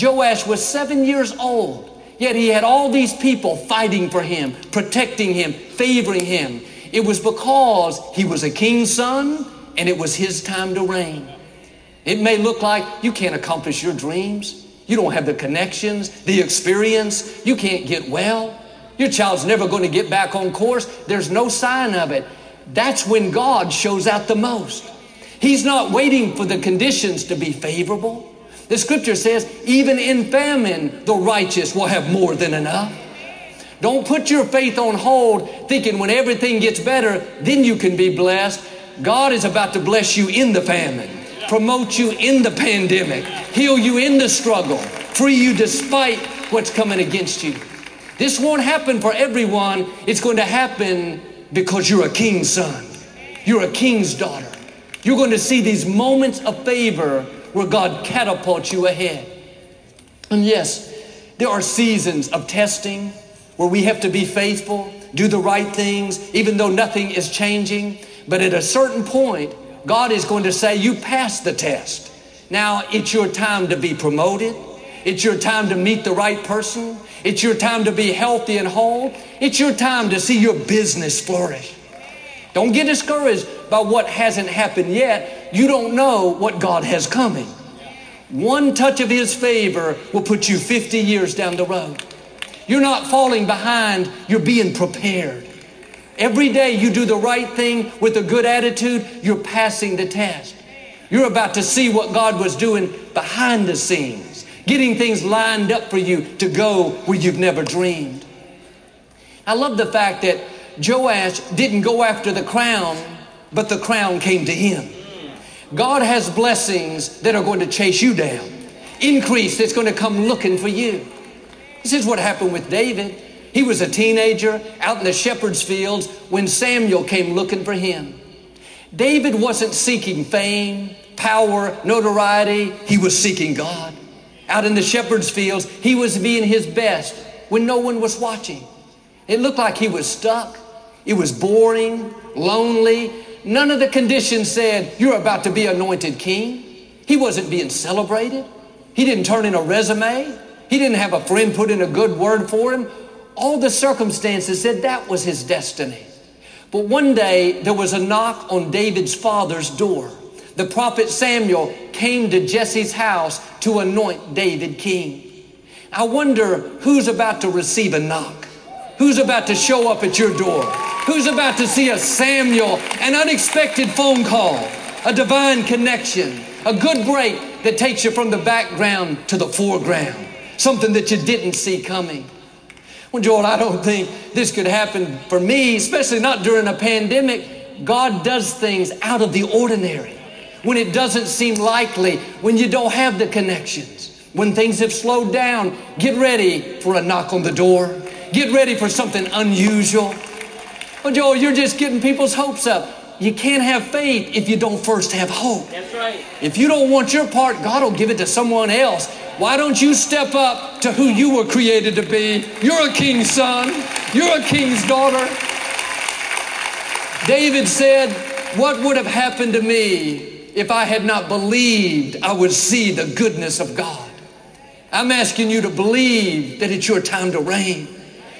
Speaker 1: Joash was seven years old, yet he had all these people fighting for him, protecting him, favoring him. It was because he was a king's son and it was his time to reign. It may look like you can't accomplish your dreams. You don't have the connections, the experience. You can't get well. Your child's never going to get back on course. There's no sign of it. That's when God shows out the most. He's not waiting for the conditions to be favorable. The scripture says, even in famine, the righteous will have more than enough. Don't put your faith on hold thinking when everything gets better, then you can be blessed. God is about to bless you in the famine, promote you in the pandemic, heal you in the struggle, free you despite what's coming against you. This won't happen for everyone. It's going to happen because you're a king's son. You're a king's daughter. You're going to see these moments of favor where God catapults you ahead. And yes, there are seasons of testing where we have to be faithful, do the right things, even though nothing is changing. But at a certain point, God is going to say, You passed the test. Now it's your time to be promoted. It's your time to meet the right person. It's your time to be healthy and whole. It's your time to see your business flourish. Don't get discouraged by what hasn't happened yet. You don't know what God has coming. One touch of His favor will put you 50 years down the road. You're not falling behind, you're being prepared. Every day you do the right thing with a good attitude, you're passing the test. You're about to see what God was doing behind the scenes, getting things lined up for you to go where you've never dreamed. I love the fact that Joash didn't go after the crown, but the crown came to him. God has blessings that are going to chase you down, increase that's going to come looking for you. This is what happened with David. He was a teenager out in the shepherd's fields when Samuel came looking for him. David wasn't seeking fame, power, notoriety. He was seeking God. Out in the shepherd's fields, he was being his best when no one was watching. It looked like he was stuck. It was boring, lonely. None of the conditions said, You're about to be anointed king. He wasn't being celebrated. He didn't turn in a resume. He didn't have a friend put in a good word for him. All the circumstances said that was his destiny. But one day there was a knock on David's father's door. The prophet Samuel came to Jesse's house to anoint David king. I wonder who's about to receive a knock. Who's about to show up at your door? Who's about to see a Samuel, an unexpected phone call, a divine connection, a good break that takes you from the background to the foreground, something that you didn't see coming? Well, Joel, I don't think this could happen for me, especially not during a pandemic. God does things out of the ordinary when it doesn't seem likely, when you don't have the connections, when things have slowed down. Get ready for a knock on the door. Get ready for something unusual. Well, Joel, you're just getting people's hopes up. You can't have faith if you don't first have hope.
Speaker 7: That's right.
Speaker 1: If you don't want your part, God will give it to someone else. Why don't you step up to who you were created to be? You're a king's son. You're a king's daughter. David said, What would have happened to me if I had not believed I would see the goodness of God? I'm asking you to believe that it's your time to reign.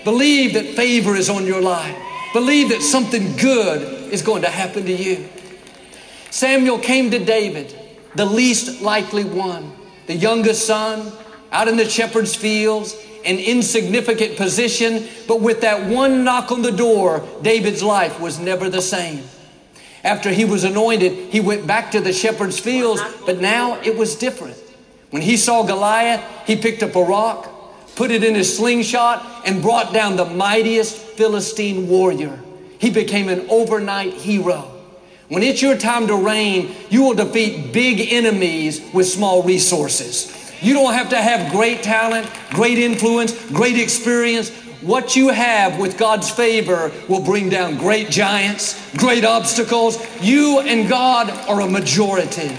Speaker 1: Believe that favor is on your life. Believe that something good is going to happen to you. Samuel came to David, the least likely one, the youngest son, out in the shepherd's fields, an insignificant position, but with that one knock on the door, David's life was never the same. After he was anointed, he went back to the shepherd's fields, but now it was different. When he saw Goliath, he picked up a rock, put it in his slingshot, and brought down the mightiest Philistine warrior. He became an overnight hero. When it's your time to reign, you will defeat big enemies with small resources. You don't have to have great talent, great influence, great experience. What you have with God's favor will bring down great giants, great obstacles. You and God are a majority.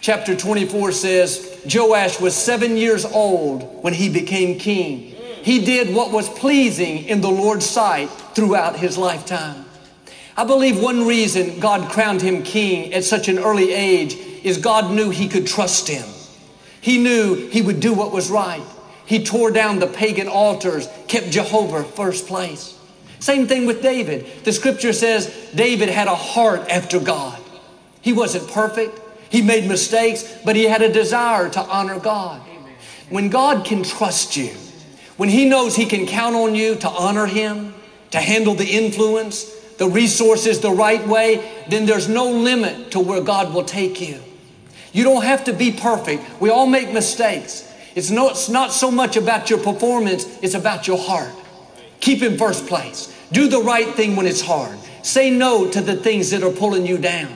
Speaker 1: Chapter 24 says Joash was seven years old when he became king. He did what was pleasing in the Lord's sight throughout his lifetime. I believe one reason God crowned him king at such an early age is God knew he could trust him. He knew he would do what was right. He tore down the pagan altars, kept Jehovah first place. Same thing with David. The scripture says David had a heart after God. He wasn't perfect. He made mistakes, but he had a desire to honor God. When God can trust you, when he knows he can count on you to honor him, to handle the influence, the resources the right way, then there's no limit to where God will take you. You don't have to be perfect. We all make mistakes. It's, no, it's not so much about your performance, it's about your heart. Keep in first place. Do the right thing when it's hard. Say no to the things that are pulling you down.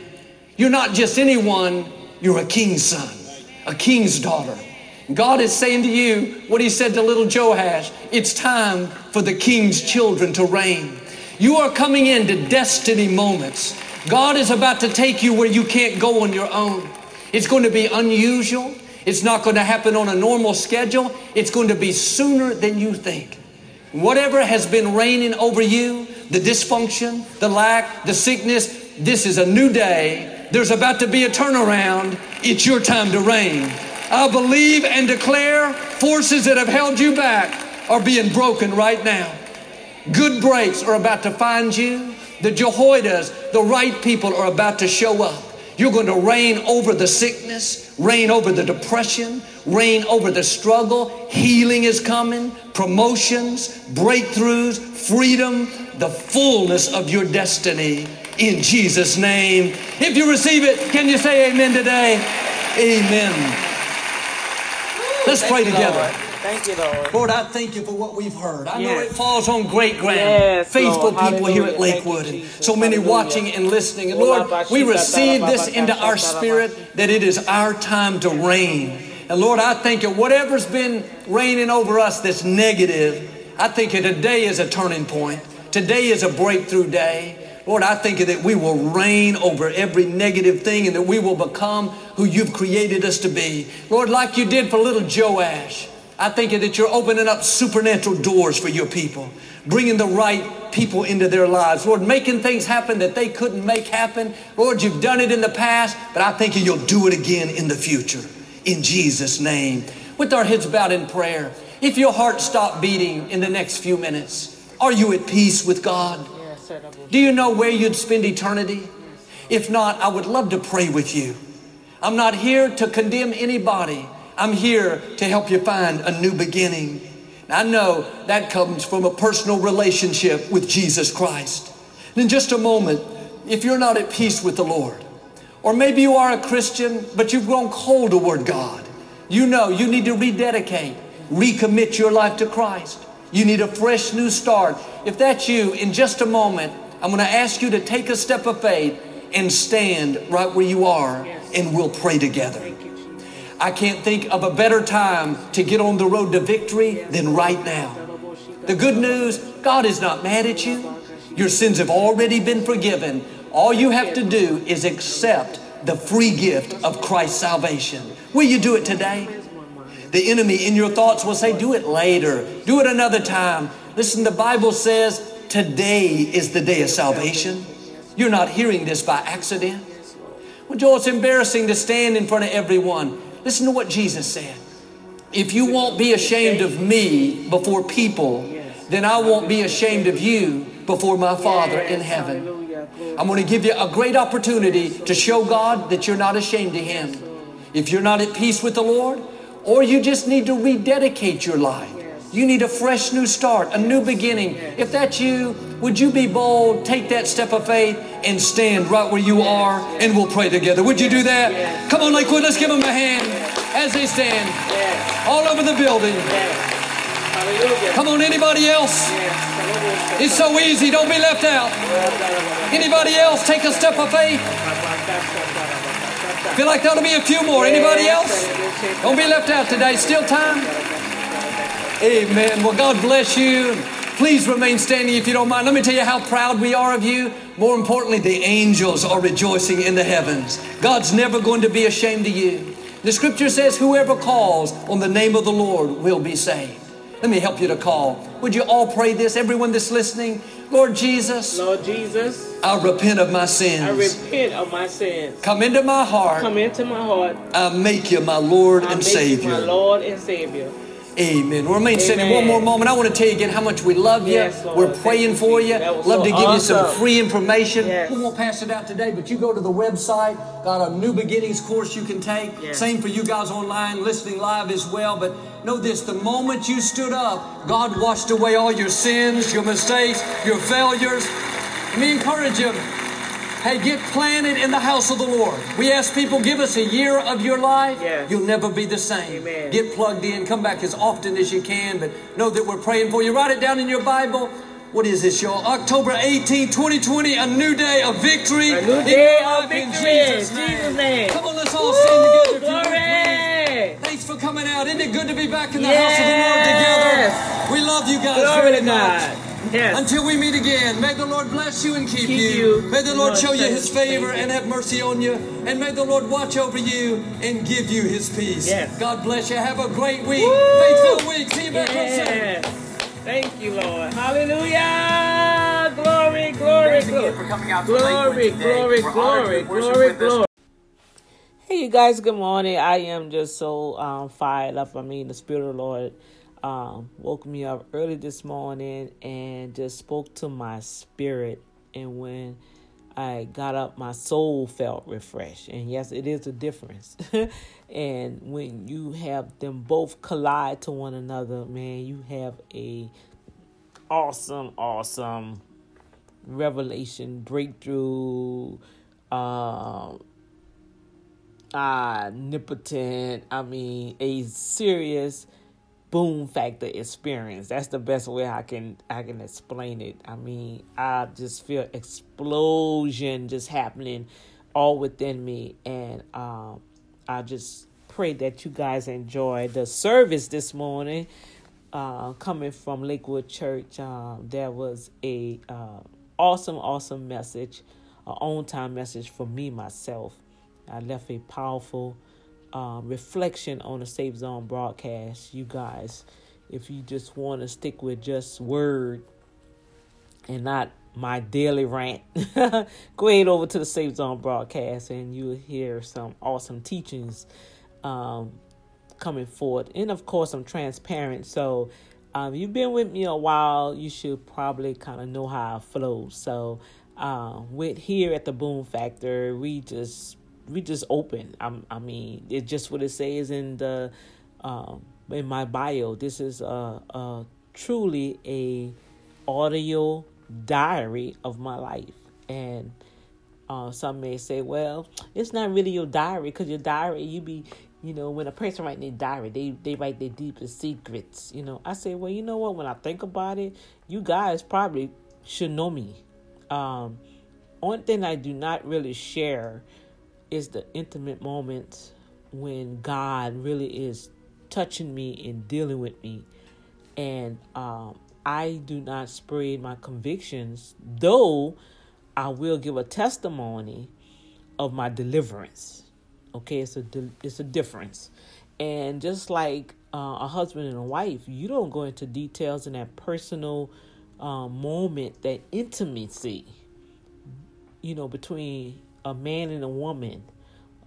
Speaker 1: You're not just anyone, you're a king's son, a king's daughter. God is saying to you what he said to little Joash it's time for the king's children to reign. You are coming into destiny moments. God is about to take you where you can't go on your own. It's going to be unusual. It's not going to happen on a normal schedule. It's going to be sooner than you think. Whatever has been reigning over you, the dysfunction, the lack, the sickness, this is a new day. There's about to be a turnaround. It's your time to reign. I believe and declare forces that have held you back are being broken right now. Good breaks are about to find you. The Jehoiadas, the right people are about to show up. You're going to reign over the sickness, reign over the depression, reign over the struggle. Healing is coming, promotions, breakthroughs, freedom, the fullness of your destiny in Jesus' name. If you receive it, can you say amen today? Amen. Let's pray together.
Speaker 7: Thank you, Lord.
Speaker 1: Lord, I thank you for what we've heard. I know it falls on great ground.
Speaker 7: Yes,
Speaker 1: Faithful
Speaker 7: Lord.
Speaker 1: people here at
Speaker 7: Hallelujah. Thank you,
Speaker 1: Lakewood, and so many
Speaker 7: Hallelujah.
Speaker 1: watching and listening. And Lord, we receive this into our
Speaker 7: sha tala ba.
Speaker 1: spirit that it is our time to reign. And Lord, I thank you. Whatever's been reigning over us that's negative, I think that today is a turning point. Today is a breakthrough day. Lord, I think that we will reign over every negative thing and that we will become who you've created us to be. Lord, like you did for little Joash, I think that you're opening up supernatural doors for your people, bringing the right people into their lives. Lord, making things happen that they couldn't make happen. Lord, you've done it in the past, but I think you'll do it again in the future. In Jesus' name. With our heads bowed in prayer, if your heart stopped beating in the next few minutes, are you at peace with God? Do you know where you'd spend eternity? If not, I would love to pray with you. I'm not here to condemn anybody. I'm here to help you find a new beginning. I know that comes from a personal relationship with Jesus Christ. And in just a moment, if you're not at peace with the Lord, or maybe you are a Christian, but you've grown cold toward God, you know you need to rededicate, recommit your life to Christ. You need a fresh new start. If that's you, in just a moment, I'm going to ask you to take a step of faith and stand right where you are, and we'll pray together. I can't think of a better time to get on the road to victory than right now. The good news God is not mad at you. Your sins have already been forgiven. All you have to do is accept the free gift of Christ's salvation. Will you do it today? The enemy in your thoughts will say, Do it later, do it another time. Listen, the Bible says today is the day of salvation. You're not hearing this by accident. Well, Joel, it's embarrassing to stand in front of everyone. Listen to what Jesus said. If you won't be ashamed of me before people, then I won't be ashamed of you before my Father in heaven. I'm going to give you a great opportunity to show God that you're not ashamed of Him. If you're not at peace with the Lord, or you just need to rededicate your life, you need a fresh new start, a new beginning. If that's you, would you be bold, take that step of faith, and stand right where you are, and we'll pray together? Would you do that? Come on, Lakewood, let's give them a hand as they stand all over the building. Come on, anybody else? It's so easy, don't be left out. Anybody else take a step of faith? Feel like there'll be a few more. Anybody else? Don't be left out today. Still time. Amen. Well, God bless you. Please remain standing if you don't mind. Let me tell you how proud we are of you. More importantly, the angels are rejoicing in the heavens. God's never going to be ashamed of you. The scripture says, Whoever calls on the name of the Lord will be saved. Let me help you to call. Would you all pray this? Everyone that's listening, Lord Jesus,
Speaker 7: Lord Jesus,
Speaker 1: I repent of my sins.
Speaker 7: I repent of my sins.
Speaker 1: Come into my heart.
Speaker 7: Come into my heart.
Speaker 1: I make you my Lord
Speaker 7: I
Speaker 1: and Savior.
Speaker 7: my Lord and Savior.
Speaker 1: Amen. We'll remain standing one more moment. I want to tell you again how much we love you.
Speaker 7: Yes,
Speaker 1: We're praying for you.
Speaker 7: That
Speaker 1: Love
Speaker 7: so
Speaker 1: to give you some free information.
Speaker 7: Yes.
Speaker 1: We won't pass it out today, but you go to the website. Got a new beginnings course you can take.
Speaker 7: Yes.
Speaker 1: Same for you guys online, listening live as well. But know this: the moment you stood up, God washed away all your sins, your mistakes, your failures. Let me encourage you. Hey, get planted in the house of the Lord. We ask people, give us a year of your life. You'll never be the same. Get plugged in. Come back as often as you can, but know that we're praying for you. Write it down in your Bible. What is this, y'all? October 18, 2020, a new day of victory.
Speaker 7: A new day of victory in
Speaker 1: Jesus' name.
Speaker 7: Jesus' name.
Speaker 1: Come on, let's all sing together. would,
Speaker 7: Glory.
Speaker 1: Thanks for coming out. Isn't it good to be back in the
Speaker 7: Yes.
Speaker 1: house of the Lord together? We love you guys
Speaker 7: Glory
Speaker 1: very much.
Speaker 7: Yes.
Speaker 1: Until we meet again, may the Lord bless you and keep,
Speaker 7: Keep
Speaker 1: you.
Speaker 7: you.
Speaker 1: May the Lord
Speaker 7: Lord,
Speaker 1: show you his favor
Speaker 7: you.
Speaker 1: and have mercy on you. And may the Lord watch over you and give you his peace.
Speaker 7: Yes.
Speaker 1: God bless you. Have a great week.
Speaker 7: Woo!
Speaker 1: Faith-filled week. See you back on Sunday.
Speaker 7: Thank you, Lord. Hallelujah. Glory, glory, glory.
Speaker 10: again for coming out to
Speaker 7: Glory, glory, glory, glory, glory. Hey, you guys. Good morning. I am just so um, fired up. I mean, the Spirit of the Lord um, woke me up early this morning and just spoke to my spirit. And when I got up, my soul felt refreshed. And yes, it is a difference. and when you have them both collide to one another, man, you have a awesome, awesome revelation, breakthrough, um, omnipotent. I mean, a serious boom factor experience. That's the best way I can I can explain it. I mean, I just feel explosion just happening all within me, and um, I just pray that you guys enjoy the service this morning. Uh, coming from Lakewood Church, um, there was a uh, awesome, awesome message, a on time message for me myself. I left a powerful uh, reflection on the Safe Zone broadcast. You guys, if you just want to stick with just word and not my daily rant, go ahead over to the Safe Zone broadcast and you'll hear some awesome teachings um, coming forward. And of course, I'm transparent. So, um, you've been with me a while, you should probably kind of know how I flow. So, uh, with here at the Boom Factor, we just we just open. I'm, I mean, it's just what it says in the um, in my bio. This is a, a truly a audio diary of my life, and uh, some may say, well, it's not really your diary because your diary, you be, you know, when a person writes their diary, they they write their deepest secrets. You know, I say, well, you know what? When I think about it, you guys probably should know me. Um, one thing I do not really share is the intimate moments when God really is touching me and dealing with me. And um, I do not spread my convictions, though I will give a testimony of my deliverance. Okay, it's a it's a difference, and just like uh, a husband and a wife, you don't go into details in that personal uh, moment, that intimacy, you know, between a man and a woman,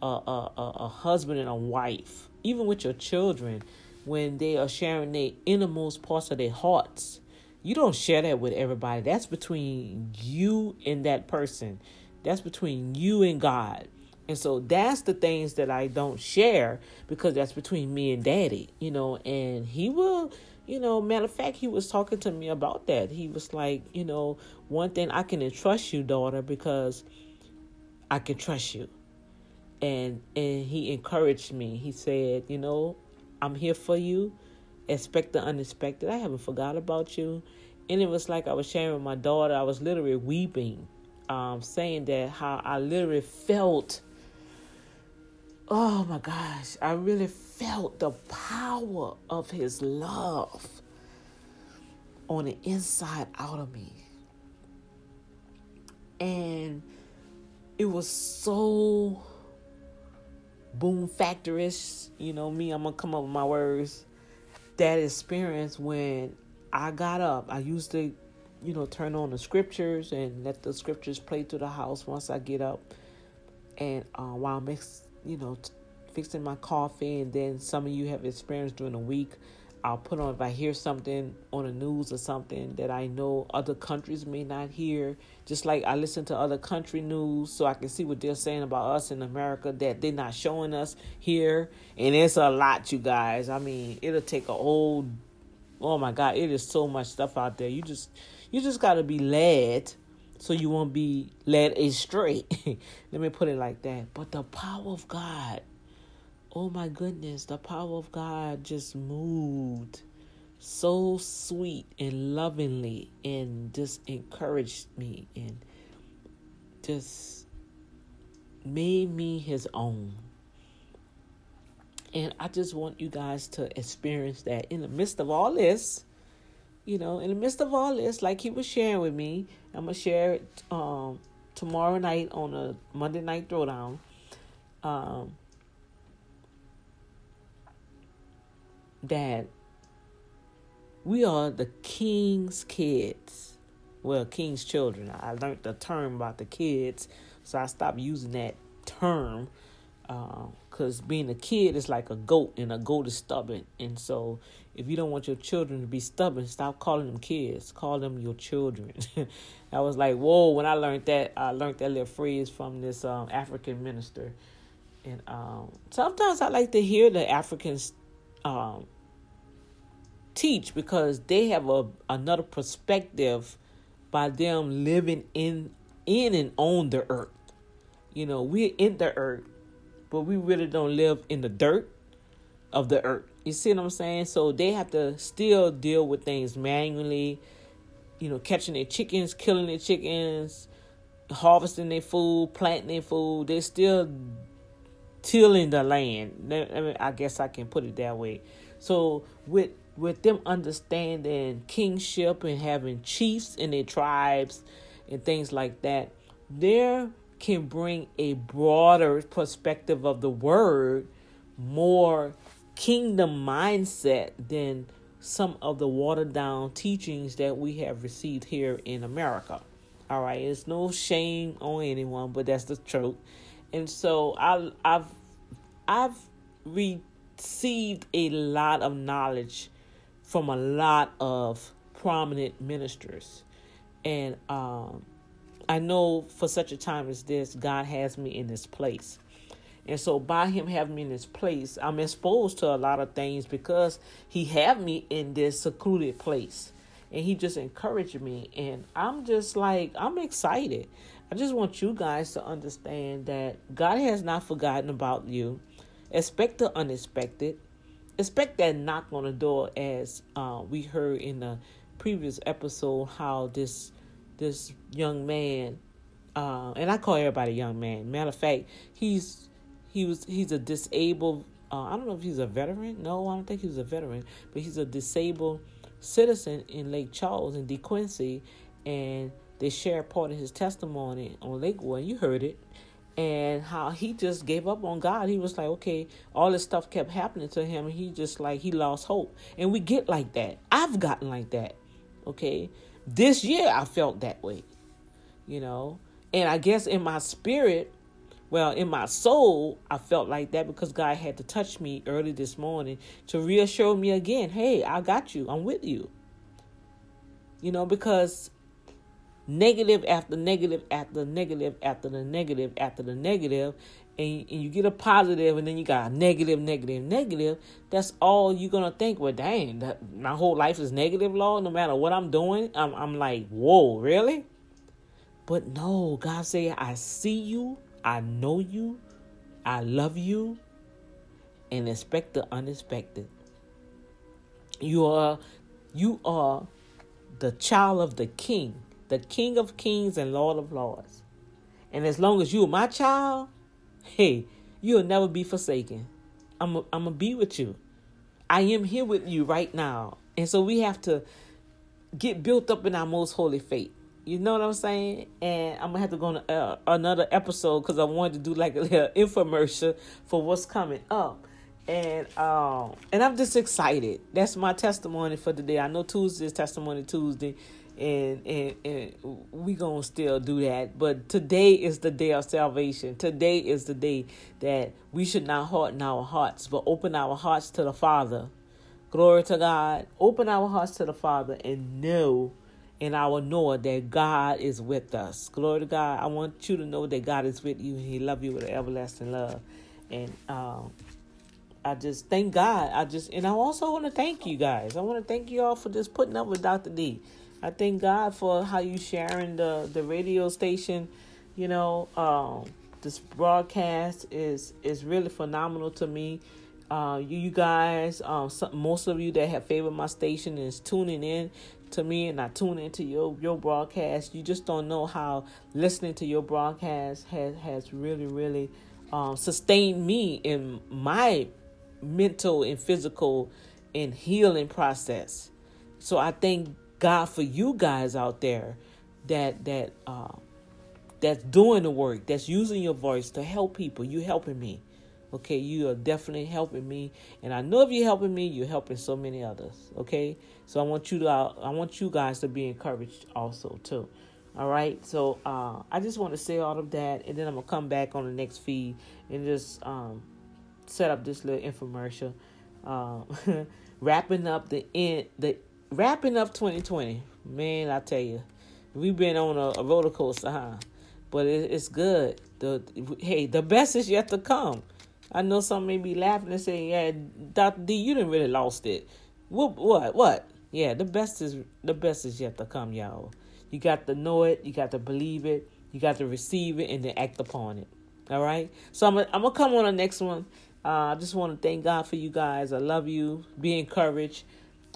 Speaker 7: a, a, a, a husband and a wife, even with your children, when they are sharing their innermost parts of their hearts. You don't share that with everybody. That's between you and that person. That's between you and God. And so that's the things that I don't share because that's between me and daddy, you know, and he will, you know, matter of fact, he was talking to me about that. He was like, you know, one thing I can entrust you, daughter, because I can trust you. And and he encouraged me. He said, you know, I'm here for you. Expect the unexpected. I haven't forgot about you. And it was like I was sharing with my daughter. I was literally weeping, um, saying that how I literally felt. Oh my gosh, I really felt the power of his love on the inside out of me. And it was so boom factorish. You know, me, I'm gonna come up with my words. That experience when I got up, I used to, you know, turn on the scriptures and let the scriptures play through the house once I get up. And uh, while mix, you know, t- fixing my coffee, and then some of you have experienced during the week, I'll put on if I hear something on the news or something that I know other countries may not hear. Just like I listen to other country news so I can see what they're saying about us in America that they're not showing us here. And it's a lot, you guys. I mean, it'll take a whole oh my God, it is so much stuff out there. You just you just gotta be led so you won't be led astray. Let me put it like that. But the power of God oh my goodness, the power of God just moved so sweet and lovingly and just encouraged me and just made me his own. And I just want you guys to experience that in the midst of all this, you know, in the midst of all this, like he was sharing with me, I'm gonna share it um, tomorrow night on a Monday night throwdown. Um, that we are the king's kids. Well, king's children. I learned the term about the kids, so I stopped using that term because uh, being a kid is like a goat, and a goat is stubborn. And so, if you don't want your children to be stubborn, stop calling them kids. Call them your children. I was like, whoa! When I learned that, I learned that little phrase from this um, African minister. And um, sometimes I like to hear the Africans um, teach because they have a another perspective by them living in in and on the earth. You know, we're in the earth, but we really don't live in the dirt of the earth. You see what I'm saying? So they have to still deal with things manually, you know, catching their chickens, killing their chickens, harvesting their food, planting their food. They're still tilling the land. I guess I can put it that way. So with with them understanding kingship and having chiefs in their tribes and things like that, there can bring a broader perspective of the word, more kingdom mindset than some of the watered down teachings that we have received here in America. All right, it's no shame on anyone, but that's the truth. And so I, I've I've received a lot of knowledge from a lot of prominent ministers. And um, I know for such a time as this, God has me in this place. And so by him having me in this place, I'm exposed to a lot of things because he had me in this secluded place. And he just encouraged me. And I'm just like, I'm excited. I just want you guys to understand that God has not forgotten about you. Expect the unexpected expect that knock on the door as uh, we heard in the previous episode how this this young man uh, and I call everybody young man. Matter of fact, he's he was he's a disabled. Uh, I don't know if he's a veteran. No, I don't think he's a veteran, but he's a disabled citizen in Lake Charles in DeQuincy, and they share part of his testimony on Lakewood. You heard it, and how he just gave up on God. He was like, okay, all this stuff kept happening to him, and he just like he lost hope. And we get like that. I've gotten like that. Okay, this year I felt that way, you know. And I guess in my spirit, Well, in my soul, I felt like that because God had to touch me early this morning to reassure me again hey, I got you, I'm with you. You know, because negative after negative after negative after the negative after the negative, and, and you get a positive, and then you got a negative, negative, negative, that's all you're to think. Well, dang, that, my whole life is negative, Lord. No matter what I'm doing, I'm, I'm like, whoa, really? But no, God say, I see you, I know you, I love you, and expect the unexpected. You are you are the child of the king, the king of kings and lord of lords. And as long as you are my child, hey, you'll never be forsaken. I'm I'm gonna be with you. I am here with you right now. And so we have to get built up in our most holy faith. You know what I'm saying? And I'm gonna have to go on uh, another episode because I wanted to do like a little infomercial for what's coming up. And um and I'm just excited. That's my testimony for today. I know Tuesday is testimony Tuesday, and and and we gonna still do that. But today is the day of salvation. Today is the day that we should not harden our hearts, but open our hearts to the Father. Glory to God. Open our hearts to the Father and know in our know that God is with us. Glory to God. I want you to know that God is with you and He love you with everlasting love. And um, I just thank God. I just and I also want to thank you guys. I want to thank you all for just putting up with Dr. D. I thank God for how you sharing the the radio station. You know, um, this broadcast is is really phenomenal to me. Uh, you, you guys, um, some, most of you that have favored my station is tuning in to me and I tune into your your broadcast. You just don't know how listening to your broadcast has has really really um, sustained me in my mental and physical and healing process. So I thank God for you guys out there that that uh, that's doing the work, that's using your voice to help people. You helping me. Okay, you are definitely helping me, and I know if you're helping me, you're helping so many others. Okay, so I want you to, I want you guys to be encouraged also too. All right, so uh, I just want to say all of that, and then I'm gonna come back on the next feed and just um, set up this little infomercial, uh, wrapping up the end, the wrapping up 2020. Man, I tell you, we've been on a, a roller coaster, huh? But it, it's good. The hey, the best is yet to come. I know some may be laughing and saying, "Yeah, Doctor D, you didn't really lost it." What? What? What? Yeah, the best is the best is yet to come, y'all. You got to know it. You got to believe it. You got to receive it and then act upon it. All right. So I'm gonna, I'm gonna come on the next one. Uh, I just want to thank God for you guys. I love you. Be encouraged.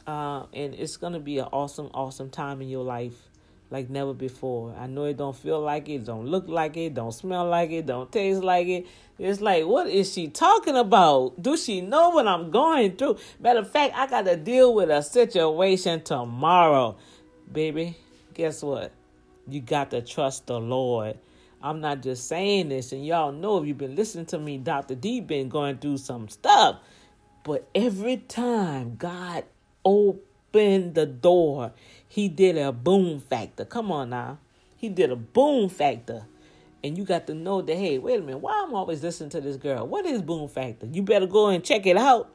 Speaker 7: Uh, and it's gonna be an awesome, awesome time in your life like never before. I know it don't feel like it, don't look like it, don't smell like it, don't taste like it. It's like, what is she talking about? Do she know what I'm going through? Matter of fact, I got to deal with a situation tomorrow. Baby, guess what? You got to trust the Lord. I'm not just saying this, and y'all know if you've been listening to me, Dr. D been going through some stuff. But every time God opened the door, he did a boom factor. Come on now. He did a boom factor. And you got to know that, hey, wait a minute, why I'm always listening to this girl? What is boom factor? You better go and check it out.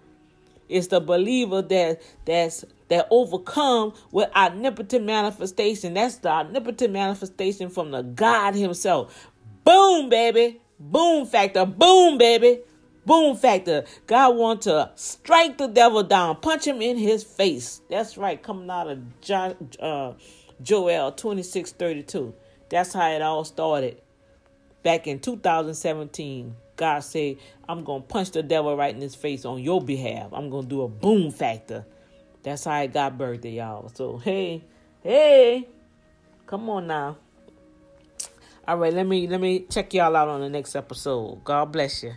Speaker 7: It's the believer that that's that overcome with omnipotent manifestation. That's the omnipotent manifestation from the God Himself. Boom, baby. Boom factor. Boom, baby. Boom factor. God wants to strike the devil down, punch him in his face. That's right, coming out of John, uh, Joel 26 32. That's how it all started. Back in 2017, God said, I'm going to punch the devil right in his face on your behalf. I'm going to do a boom factor. That's how it got birthday, y'all. So, hey, hey, come on now. All right, let me let me check y'all out on the next episode. God bless you.